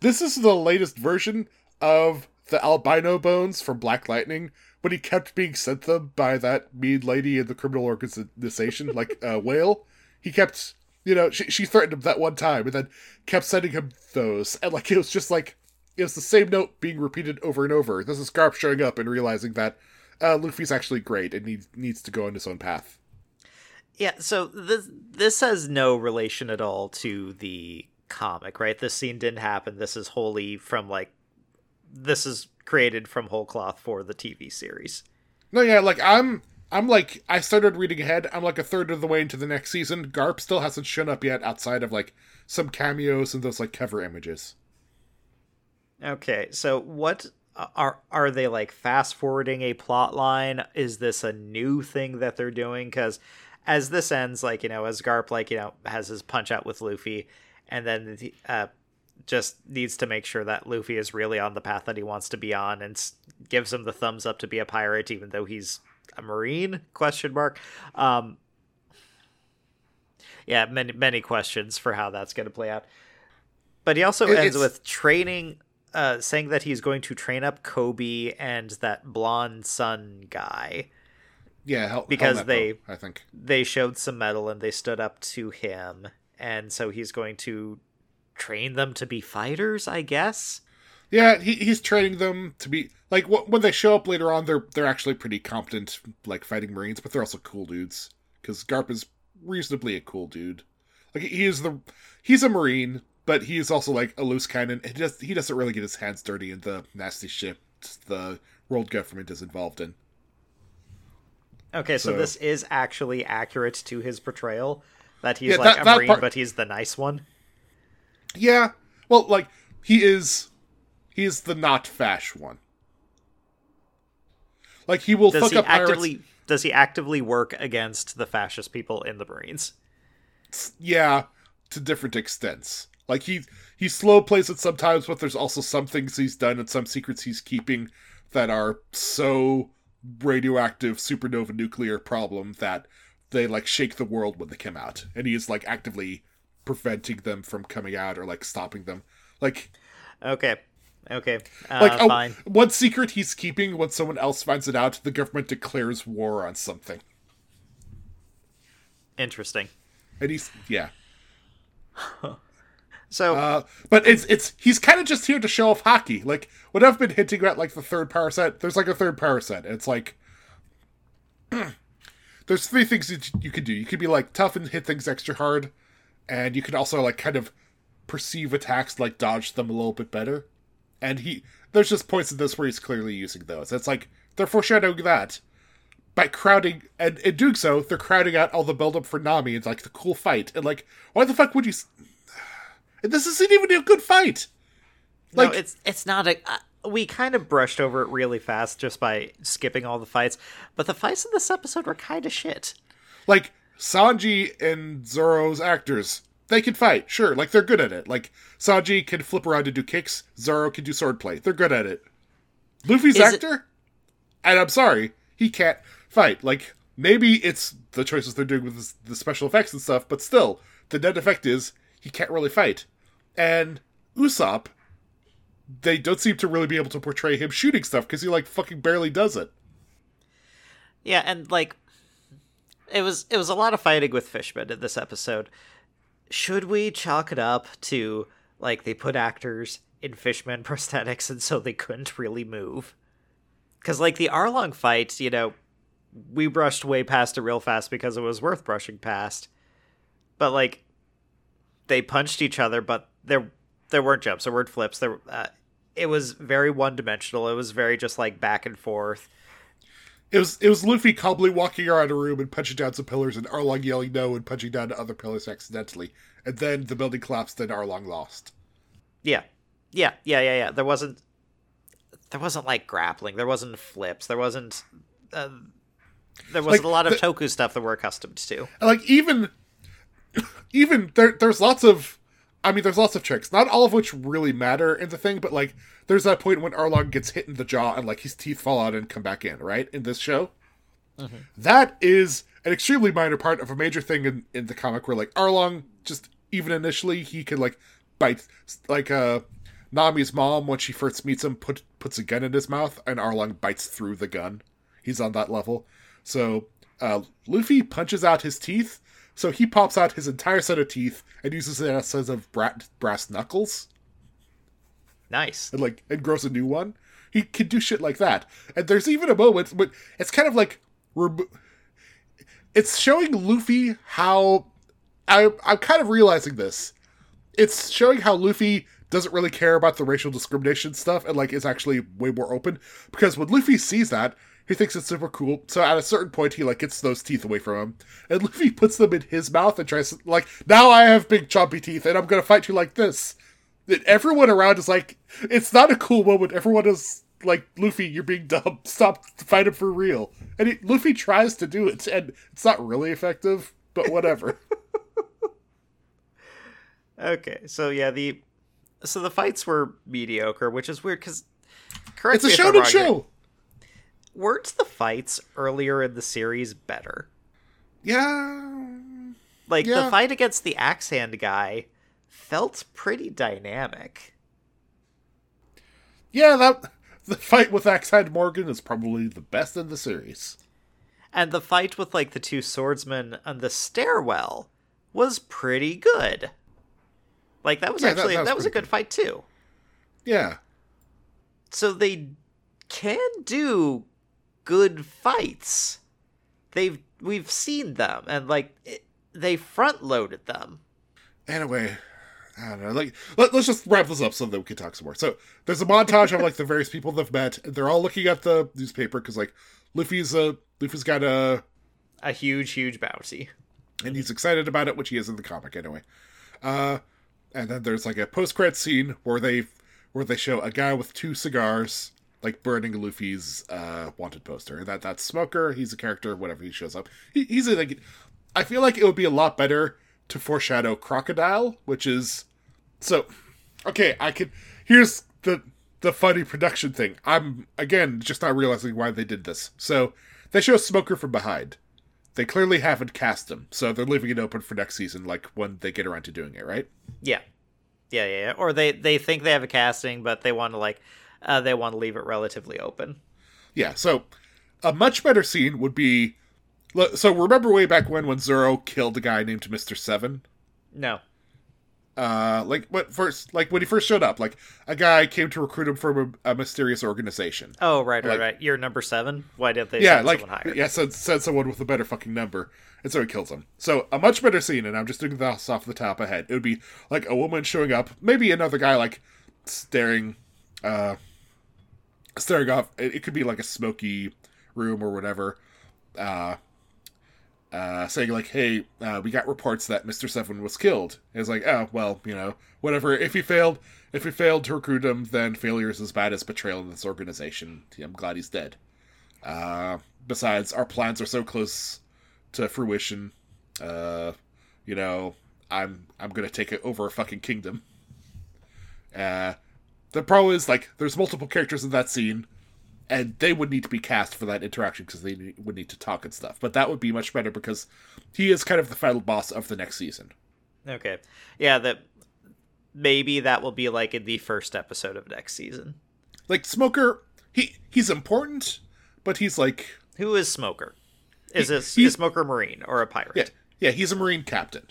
this is the latest version of the albino bones from Black Lightning, but he kept being sent them by that mean lady in the criminal organization, like uh, Whale. He kept you know, she, she threatened him that one time and then kept sending him those. And like it was just like it was the same note being repeated over and over. This is Garp showing up and realizing that uh, Luffy's actually great and he needs to go on his own path.
Yeah, so this this has no relation at all to the comic, right? This scene didn't happen. This is wholly from like this is created from whole cloth for the TV series.
No, yeah, like I'm I'm like I started reading ahead. I'm like a third of the way into the next season. Garp still hasn't shown up yet outside of like some cameos and those like cover images.
Okay, so what uh, are are they like fast forwarding a plot line? Is this a new thing that they're doing? Because as this ends, like you know, as Garp like you know has his punch out with Luffy, and then the, uh, just needs to make sure that Luffy is really on the path that he wants to be on, and gives him the thumbs up to be a pirate, even though he's a marine? Question mark. Um, yeah, many many questions for how that's going to play out. But he also ends with training, uh, saying that he's going to train up Koby and that blonde sun guy.
Yeah, Hel-
Because they-
I think.
They showed some metal and they stood up to him, and so he's going to train them to be fighters, I guess.
Yeah, he, he's training them to be like wh- when they show up later on. They're they're actually pretty competent, like fighting marines, but they're also cool dudes because Garp is reasonably a cool dude. Like he is the he's a marine, but he is also like a loose cannon. He does he doesn't really get his hands dirty in the nasty shit the world government is involved in.
Okay, so,
So-
this is actually accurate to his portrayal that he's
Yeah,
like
that-
a
that
marine,
part-
but he's the nice one.
Yeah, well, like he is he is the not fash one. Like he will
Does
fuck
he
up pirates.
actively does he actively work against the fascist people in the Marines?
yeah to different extents like he he slow plays it sometimes but there's also some things he's done and some secrets he's keeping that are so radioactive supernova nuclear problem that they like shake the world when they come out and he is like actively preventing them from coming out or like stopping them like
Okay. Okay. Uh,
like
fine.
one secret he's keeping when someone else finds it out the government declares war on something
Interesting.
and he's yeah.
So
Uh, but it's it's he's kind of just here to show off Haki. Like what I've been hinting at, like the third power set. There's like a third power set. It's like there's three things that you can do. You could be like tough and hit things extra hard, and you can also like kind of perceive attacks, like dodge them a little bit better. And he there's just points in this where he's clearly using those. It's like they're foreshadowing that by crowding and in doing so, they're crowding out all the buildup for Nami and like the cool fight. And like, why the fuck would you? This isn't even a good fight. Like,
no, it's it's not a. Uh, we kind of brushed over it really fast just by skipping all the fights, but the fights in this episode were kind of shit.
like Sanji and Zoro's actors, they can fight, sure. Like they're good at it. Like Sanji can flip around and do kicks. Zoro can do swordplay. They're good at it. Luffy's
Is it-
actor, and I'm sorry, he can't fight. Like maybe it's the choices they're doing with the special effects and stuff, but still, the net effect is he can't really fight. And Usopp, they don't seem to really be able to portray him shooting stuff because he like fucking barely does it.
Yeah, and like it was it was a lot of fighting with Fishman in this episode. Should we chalk it up to like they put actors in Fishman prosthetics and so they couldn't really move? Cuz like the Arlong fight, you know, we brushed way past it real fast because it was worth brushing past. But like they punched each other, but there there weren't jumps, there weren't flips. There uh, it was very one dimensional. It was very just like back and forth.
It was it was Luffy calmly walking around a room and punching down some pillars, and Arlong yelling no and punching down other pillars accidentally, and then the building collapsed and Arlong lost.
Yeah, yeah, yeah, yeah, yeah. There wasn't, there wasn't like grappling. There wasn't flips. There wasn't, uh, there wasn't
Like,
a lot of
the-
Toku stuff that we're accustomed to.
Like even even there there's lots of I mean there's lots of tricks, not all of which really matter in the thing, but like there's that point when Arlong gets hit in the jaw and like his teeth fall out and come back in, right? In this show. That is an extremely minor part of a major thing in, in the comic where like Arlong just even initially he can like bite like uh Nami's mom when she first meets him put puts a gun in his mouth and Arlong bites through the gun. He's on that level. So uh, Luffy punches out his teeth, so he pops out his entire set of teeth and uses it as a set of bra- brass knuckles
Nice.
and like and grows a new one. He can do shit like that. And there's even a moment, but it's kind of like remo- it's showing Luffy how I I'm kind of realizing this. It's showing how Luffy doesn't really care about the racial discrimination stuff and like is actually way more open because when Luffy sees that he thinks it's super cool. So at a certain point, he like gets those teeth away from him, and Luffy puts them in his mouth and tries to like, now I have big chompy teeth, and I'm gonna fight you like this. And everyone around is like, it's not a cool moment. Everyone is like, Luffy, you're being dumb. Stop, fighting for real. And he, Luffy tries to do it, and it's not really effective, but whatever.
Okay, so yeah, the so the fights were mediocre, which is weird because correct
it's a
me if I'm
shonen show.
Weren't the fights earlier in the series better?
Yeah.
Like
Yeah.
the fight against the axe hand guy felt pretty dynamic.
Yeah, that the fight with Axe-Hand Morgan is probably the best in the series.
And the fight with like the two swordsmen on the stairwell was pretty good. Like that was
Yeah,
actually
that
that
was
was, a
pretty
good fight too.
Yeah.
So they can do good fights. They've we've seen them and like it, they front loaded them.
Anyway, I don't know. Like, let, us just wrap this up so that we can talk some more. So, there's a montage of like the various people they've met. And they're all looking at the newspaper because like Luffy's uh Luffy's got a
A huge huge bounty.
and he's excited about it, which he is in the comic anyway. Uh, and then there's like a post credit scene where they where they show a guy with two cigars like burning Luffy's uh wanted poster. That that's Smoker. He's a character. Whatever he shows up, he, he's a, like. I feel like it would be a lot better to foreshadow Crocodile, which is so. Okay, I could. Here's the the funny production thing. I'm again just not realizing why they did this. So they show Smoker from behind they clearly haven't cast him, so they're leaving it open for next season, like when they get around to doing it, right?
Yeah. Yeah, yeah, yeah. Or they they think they have a casting, but they want to like uh, they want to leave it relatively open.
Yeah, so a much better scene would be So remember way back when when Zoro killed a guy named Mister Seven.
No.
Uh, like what first? Like when he first showed up, like a guy came to recruit him from a, a mysterious organization.
Oh, right, right,
Like-
right. You're number seven. Why didn't they
yeah,
send
like
someone higher?
yeah, said said someone with a better fucking number, and so he kills him. So a much better scene, and I'm just doing this off the top of head. It would be like a woman showing up, maybe another guy like staring, uh, staring off. It, it could be like a smoky room or whatever. Uh, uh, saying like, "Hey, uh, we got reports that Mister Seven was killed." And it's like, "Oh, well, you know, whatever. If he failed, if he failed to recruit him, then failure is as bad as betrayal in this organization. I'm glad he's dead." Uh, besides, our plans are so close to fruition. Uh, you know, I'm I'm gonna take it over a fucking kingdom. Uh, the problem is like there's multiple characters in that scene, and they would need to be cast for that interaction because they would need to talk and stuff. But that would be much better because he is kind of the final boss of the next season.
Okay. Yeah, that maybe that will be like in the first episode of next season.
Like Smoker, he he's important, but he's like
Who is Smoker? Is this
he's-
is Smoker Marine or a pirate?
Yeah, yeah, he's a marine captain.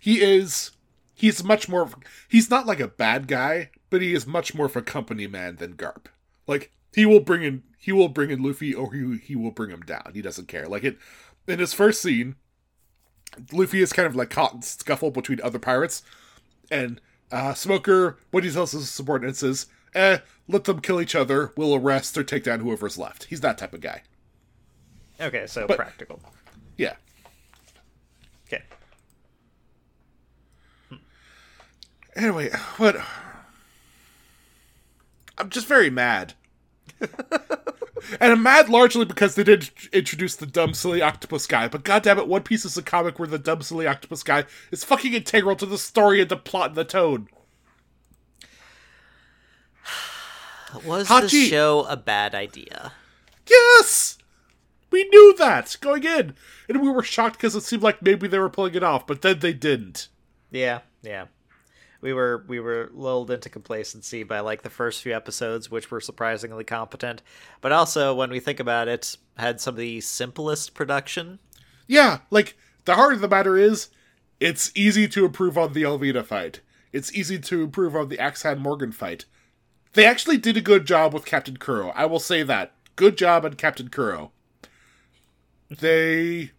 He is he's much more he's not like a bad guy, but he is much more of a company man than Garp. Like he will bring in he will bring in Luffy or he he will bring him down. He doesn't care. Like it in his first scene, Luffy is kind of like caught in scuffle between other pirates, and uh, Smoker, what he tells his subordinates is, "Eh, let them kill each other. We'll arrest or take down whoever's left." He's that type of guy.
Okay, so
But-
practical.
Yeah.
Okay.
Anyway, what? I'm just very mad. and I'm mad largely because they did introduce the dumb, silly octopus guy. But goddammit, One Piece is a comic where the dumb, silly octopus guy is fucking integral to the story and the plot and the tone.
Was
Hachi-
this show a bad idea?
Yes! We knew that going in. And we were shocked because it seemed like maybe they were pulling it off, but then they didn't.
Yeah, yeah. We were we were lulled into complacency by like the first few episodes, which were surprisingly competent, but also when we think about it, had some of the simplest production.
Yeah, like the heart of the matter is, it's easy to improve on the Alvida fight. It's easy to improve on the Axe-Hand Morgan fight. They actually did a good job with Captain Kuro. I will say that. Good job on Captain Kuro. They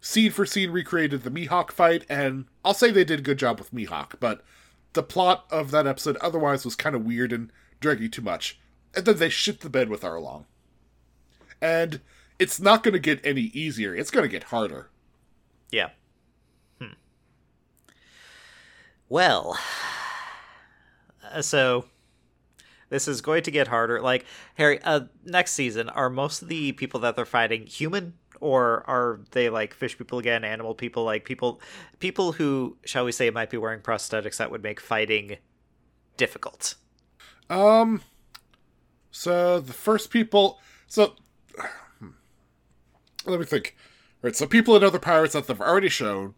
scene for scene recreated the Mihawk fight, and I'll say they did a good job with Mihawk, but the plot of that episode otherwise was kind of weird and dragging too much. And then they shit the bed with Arlong. And it's not going to get any easier. It's going to get harder.
Yeah. Hmm. Well, so this is going to get harder. Like Harry, uh, next season, are most of the people that they're fighting human, or are they like fish people again, animal people, like people, people who, shall we say, might be wearing prosthetics that would make fighting difficult?
Um, so the first people, so hmm. let me think. Right, so people and other pirates that they've already shown.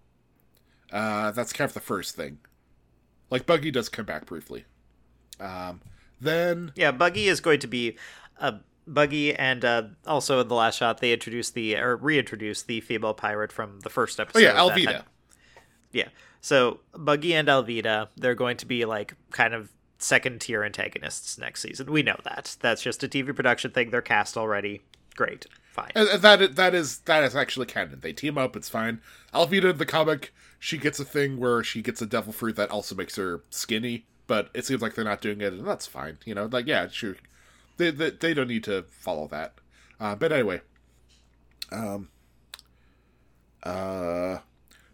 Uh, that's kind of the first thing. Like Buggy does come back briefly. Um, then
Yeah, Buggy is going to be a Buggy, and uh, also in the last shot they introduced the or reintroduced the female pirate from the first episode.
oh yeah, Alvida.
had- Yeah. So Buggy and Alvida, they're going to be like kind of second tier antagonists next season. We know that. That's just a TV production thing. They're cast already. Great. Fine.
That that is that is actually canon. They team up. It's fine. Alvida in the comic, she gets a thing where she gets a devil fruit that also makes her skinny. But it seems like they're not doing it, and that's fine. You know, like yeah, sure. They they, they don't need to follow that. Uh, but anyway, um, uh,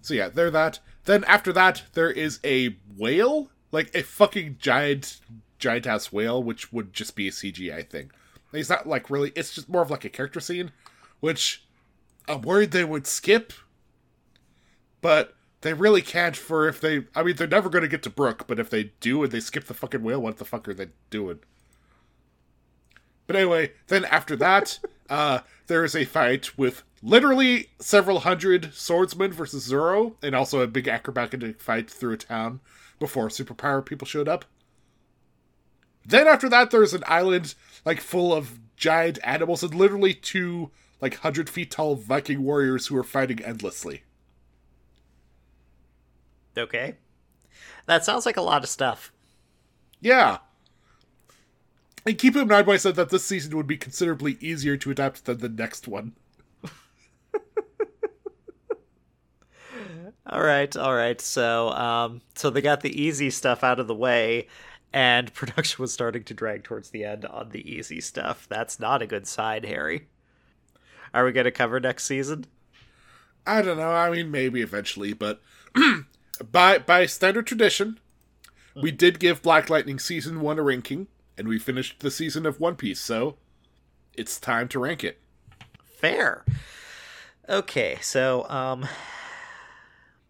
so yeah, they're that. Then after that, there is a whale, like a fucking giant, giant ass whale, which would just be a CGI thing. It's not like really. It's just more of like a character scene, which I'm worried they would skip. But they really can't for if they. I mean, they're never going to get to Brook, but if they do and they skip the fucking whale, what the fuck are they doing? But anyway, then after that, uh, there is a fight with literally several hundred swordsmen versus Zoro, and also a big acrobatic fight through a town before superpower people showed up. Then after that, there's an island like full of giant animals and literally two like hundred feet tall Viking warriors who are fighting endlessly.
Okay. That sounds like a lot of stuff.
Yeah. And keep in mind, I said that this season would be considerably easier to adapt than the next one.
All right, all right. So, um, so they got the easy stuff out of the way, and production was starting to drag towards the end on the easy stuff. That's not a good sign, Harry. Are we going to cover next season?
I don't know. I mean, maybe eventually, but by by standard tradition, we did give Black Lightning season one a ranking, and we finished the season of One Piece. So it's time to rank it.
Fair. Okay, so um,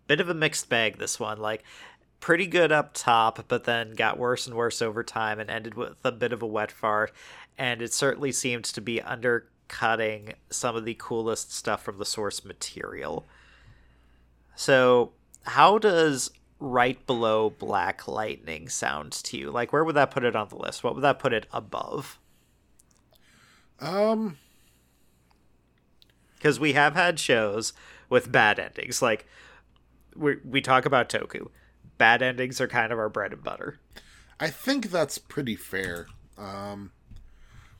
bit of a mixed bag this one. Like pretty good up top, but then got worse and worse over time and ended with a bit of a wet fart. And it certainly seemed to be undercutting some of the coolest stuff from the source material. So, how does right below Black Lightning sounds to you? Like, where would that put it on the list? What would that put it above?
Um,
Because we have had shows with bad endings. Like, we, we talk about Toku. Bad endings are kind of our bread and butter.
I think that's pretty fair. Um,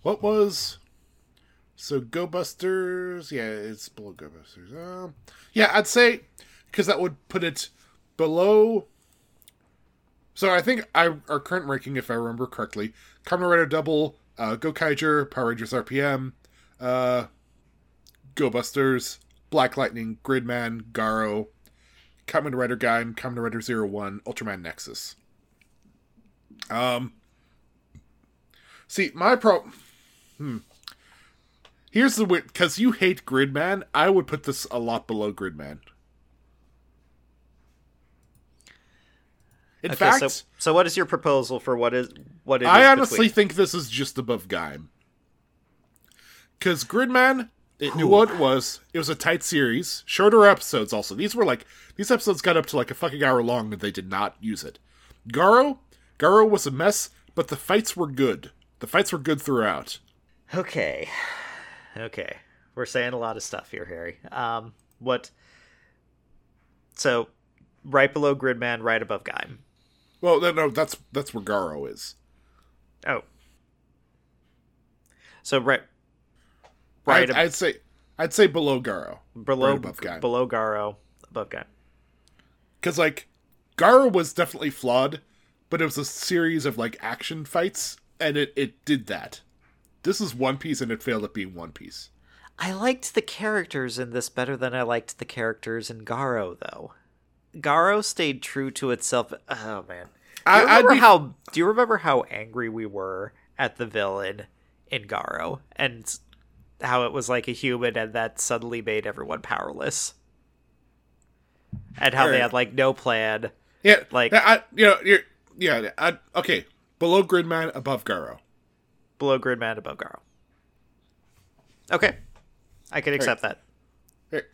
what was so Go Busters? Yeah, it's below Go Busters. Um, yeah, I'd say because that would put it below. So I think I our current ranking, if I remember correctly, Kamen Rider Double, uh, Gokaiger, Power Rangers RPM, uh, Go Busters, Black Lightning, Gridman, Garo, Kamen Rider Gaim, Kamen Rider Zero One, Ultraman Nexus. Um. See, my pro. Hmm. Here's the weird because you hate Gridman. I would put this a lot below Gridman. In
Okay,
fact,
so so what is your proposal for what is what it is?
I honestly
between-
think this is just above Gaim. Because Gridman, it knew what it was. It was a tight series, shorter episodes. Also, these were like these episodes got up to like a fucking hour long, and they did not use it. Garo, Garo was a mess, but the fights were good. The fights were good throughout.
Okay. Okay. We're saying a lot of stuff here, Harry. Um what So right below Gridman, right above Gaim.
Well, no, no, that's that's where Garo is.
Oh. So right right
I'd,
ab-
I'd say I'd say below Garo,
below
right above Gaim.
below Garo, above guy.
because like Garo was definitely flawed, but it was a series of like action fights, and it it did that. This is One Piece, and it failed at being One Piece.
I liked the characters in this better than I liked the characters in Garo, though. Garo stayed true to itself. Oh man, do
I-
you remember
be-
how? Do you remember how angry we were at the villain in Garo, and how it was like a human, and that suddenly made everyone powerless, and how they had like no plan.
Yeah,
Like-
I, I- you know, you're yeah. I, okay, below Gridman, above Garo.
Below Gridman, above Garo. Okay, I can accept that.
Here.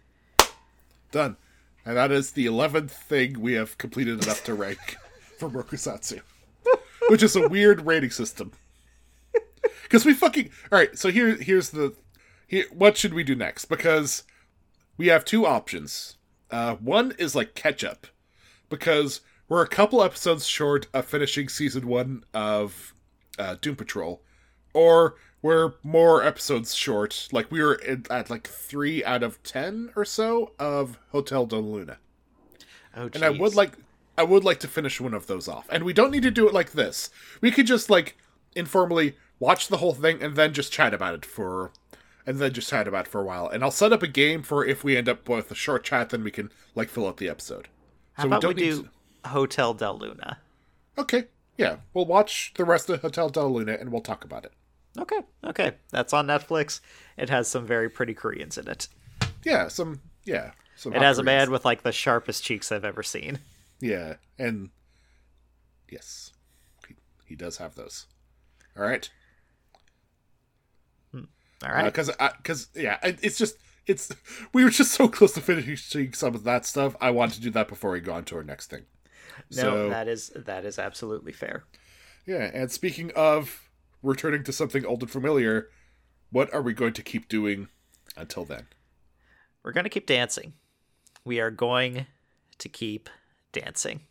Done, and that is the eleventh thing we have completed enough to rank for Brokusatsu, which is a weird rating system. Because we fucking all right. So here, here's the here. What should we do next? Because we have two options. Uh, one is like catch up, because we're a couple episodes short of finishing season one of uh, Doom Patrol, or we're more episodes short. Like we were at, at like three out of ten or so of Hotel Del Luna,
Oh,
and I would like I would like to finish one of those off. And we don't need to do it like this. We could just like informally watch the whole thing and then just chat about it for and then just chat about it for a while. And I'll set up a game for if we end up with a short chat, then we can like fill out the episode.
How about we,
need
do
to-
Hotel Del Luna?
Okay, yeah, we'll watch the rest of Hotel Del Luna and we'll talk about it.
Okay, okay, that's on Netflix. It has some very pretty Koreans in it.
Yeah, some yeah, some.
It has a man with like the sharpest cheeks I've ever seen.
Yeah, and yes, he, he does have those. All right, hmm,
All uh, right.
because because yeah, it- it's just it's we were just so close to finishing some of that stuff. I wanted to do that before we go on to our next thing.
no,
so
that is that is absolutely fair.
yeah, and speaking of returning to something old and familiar, what are we going to keep doing Until then.
We're going to keep dancing. We are going to keep dancing.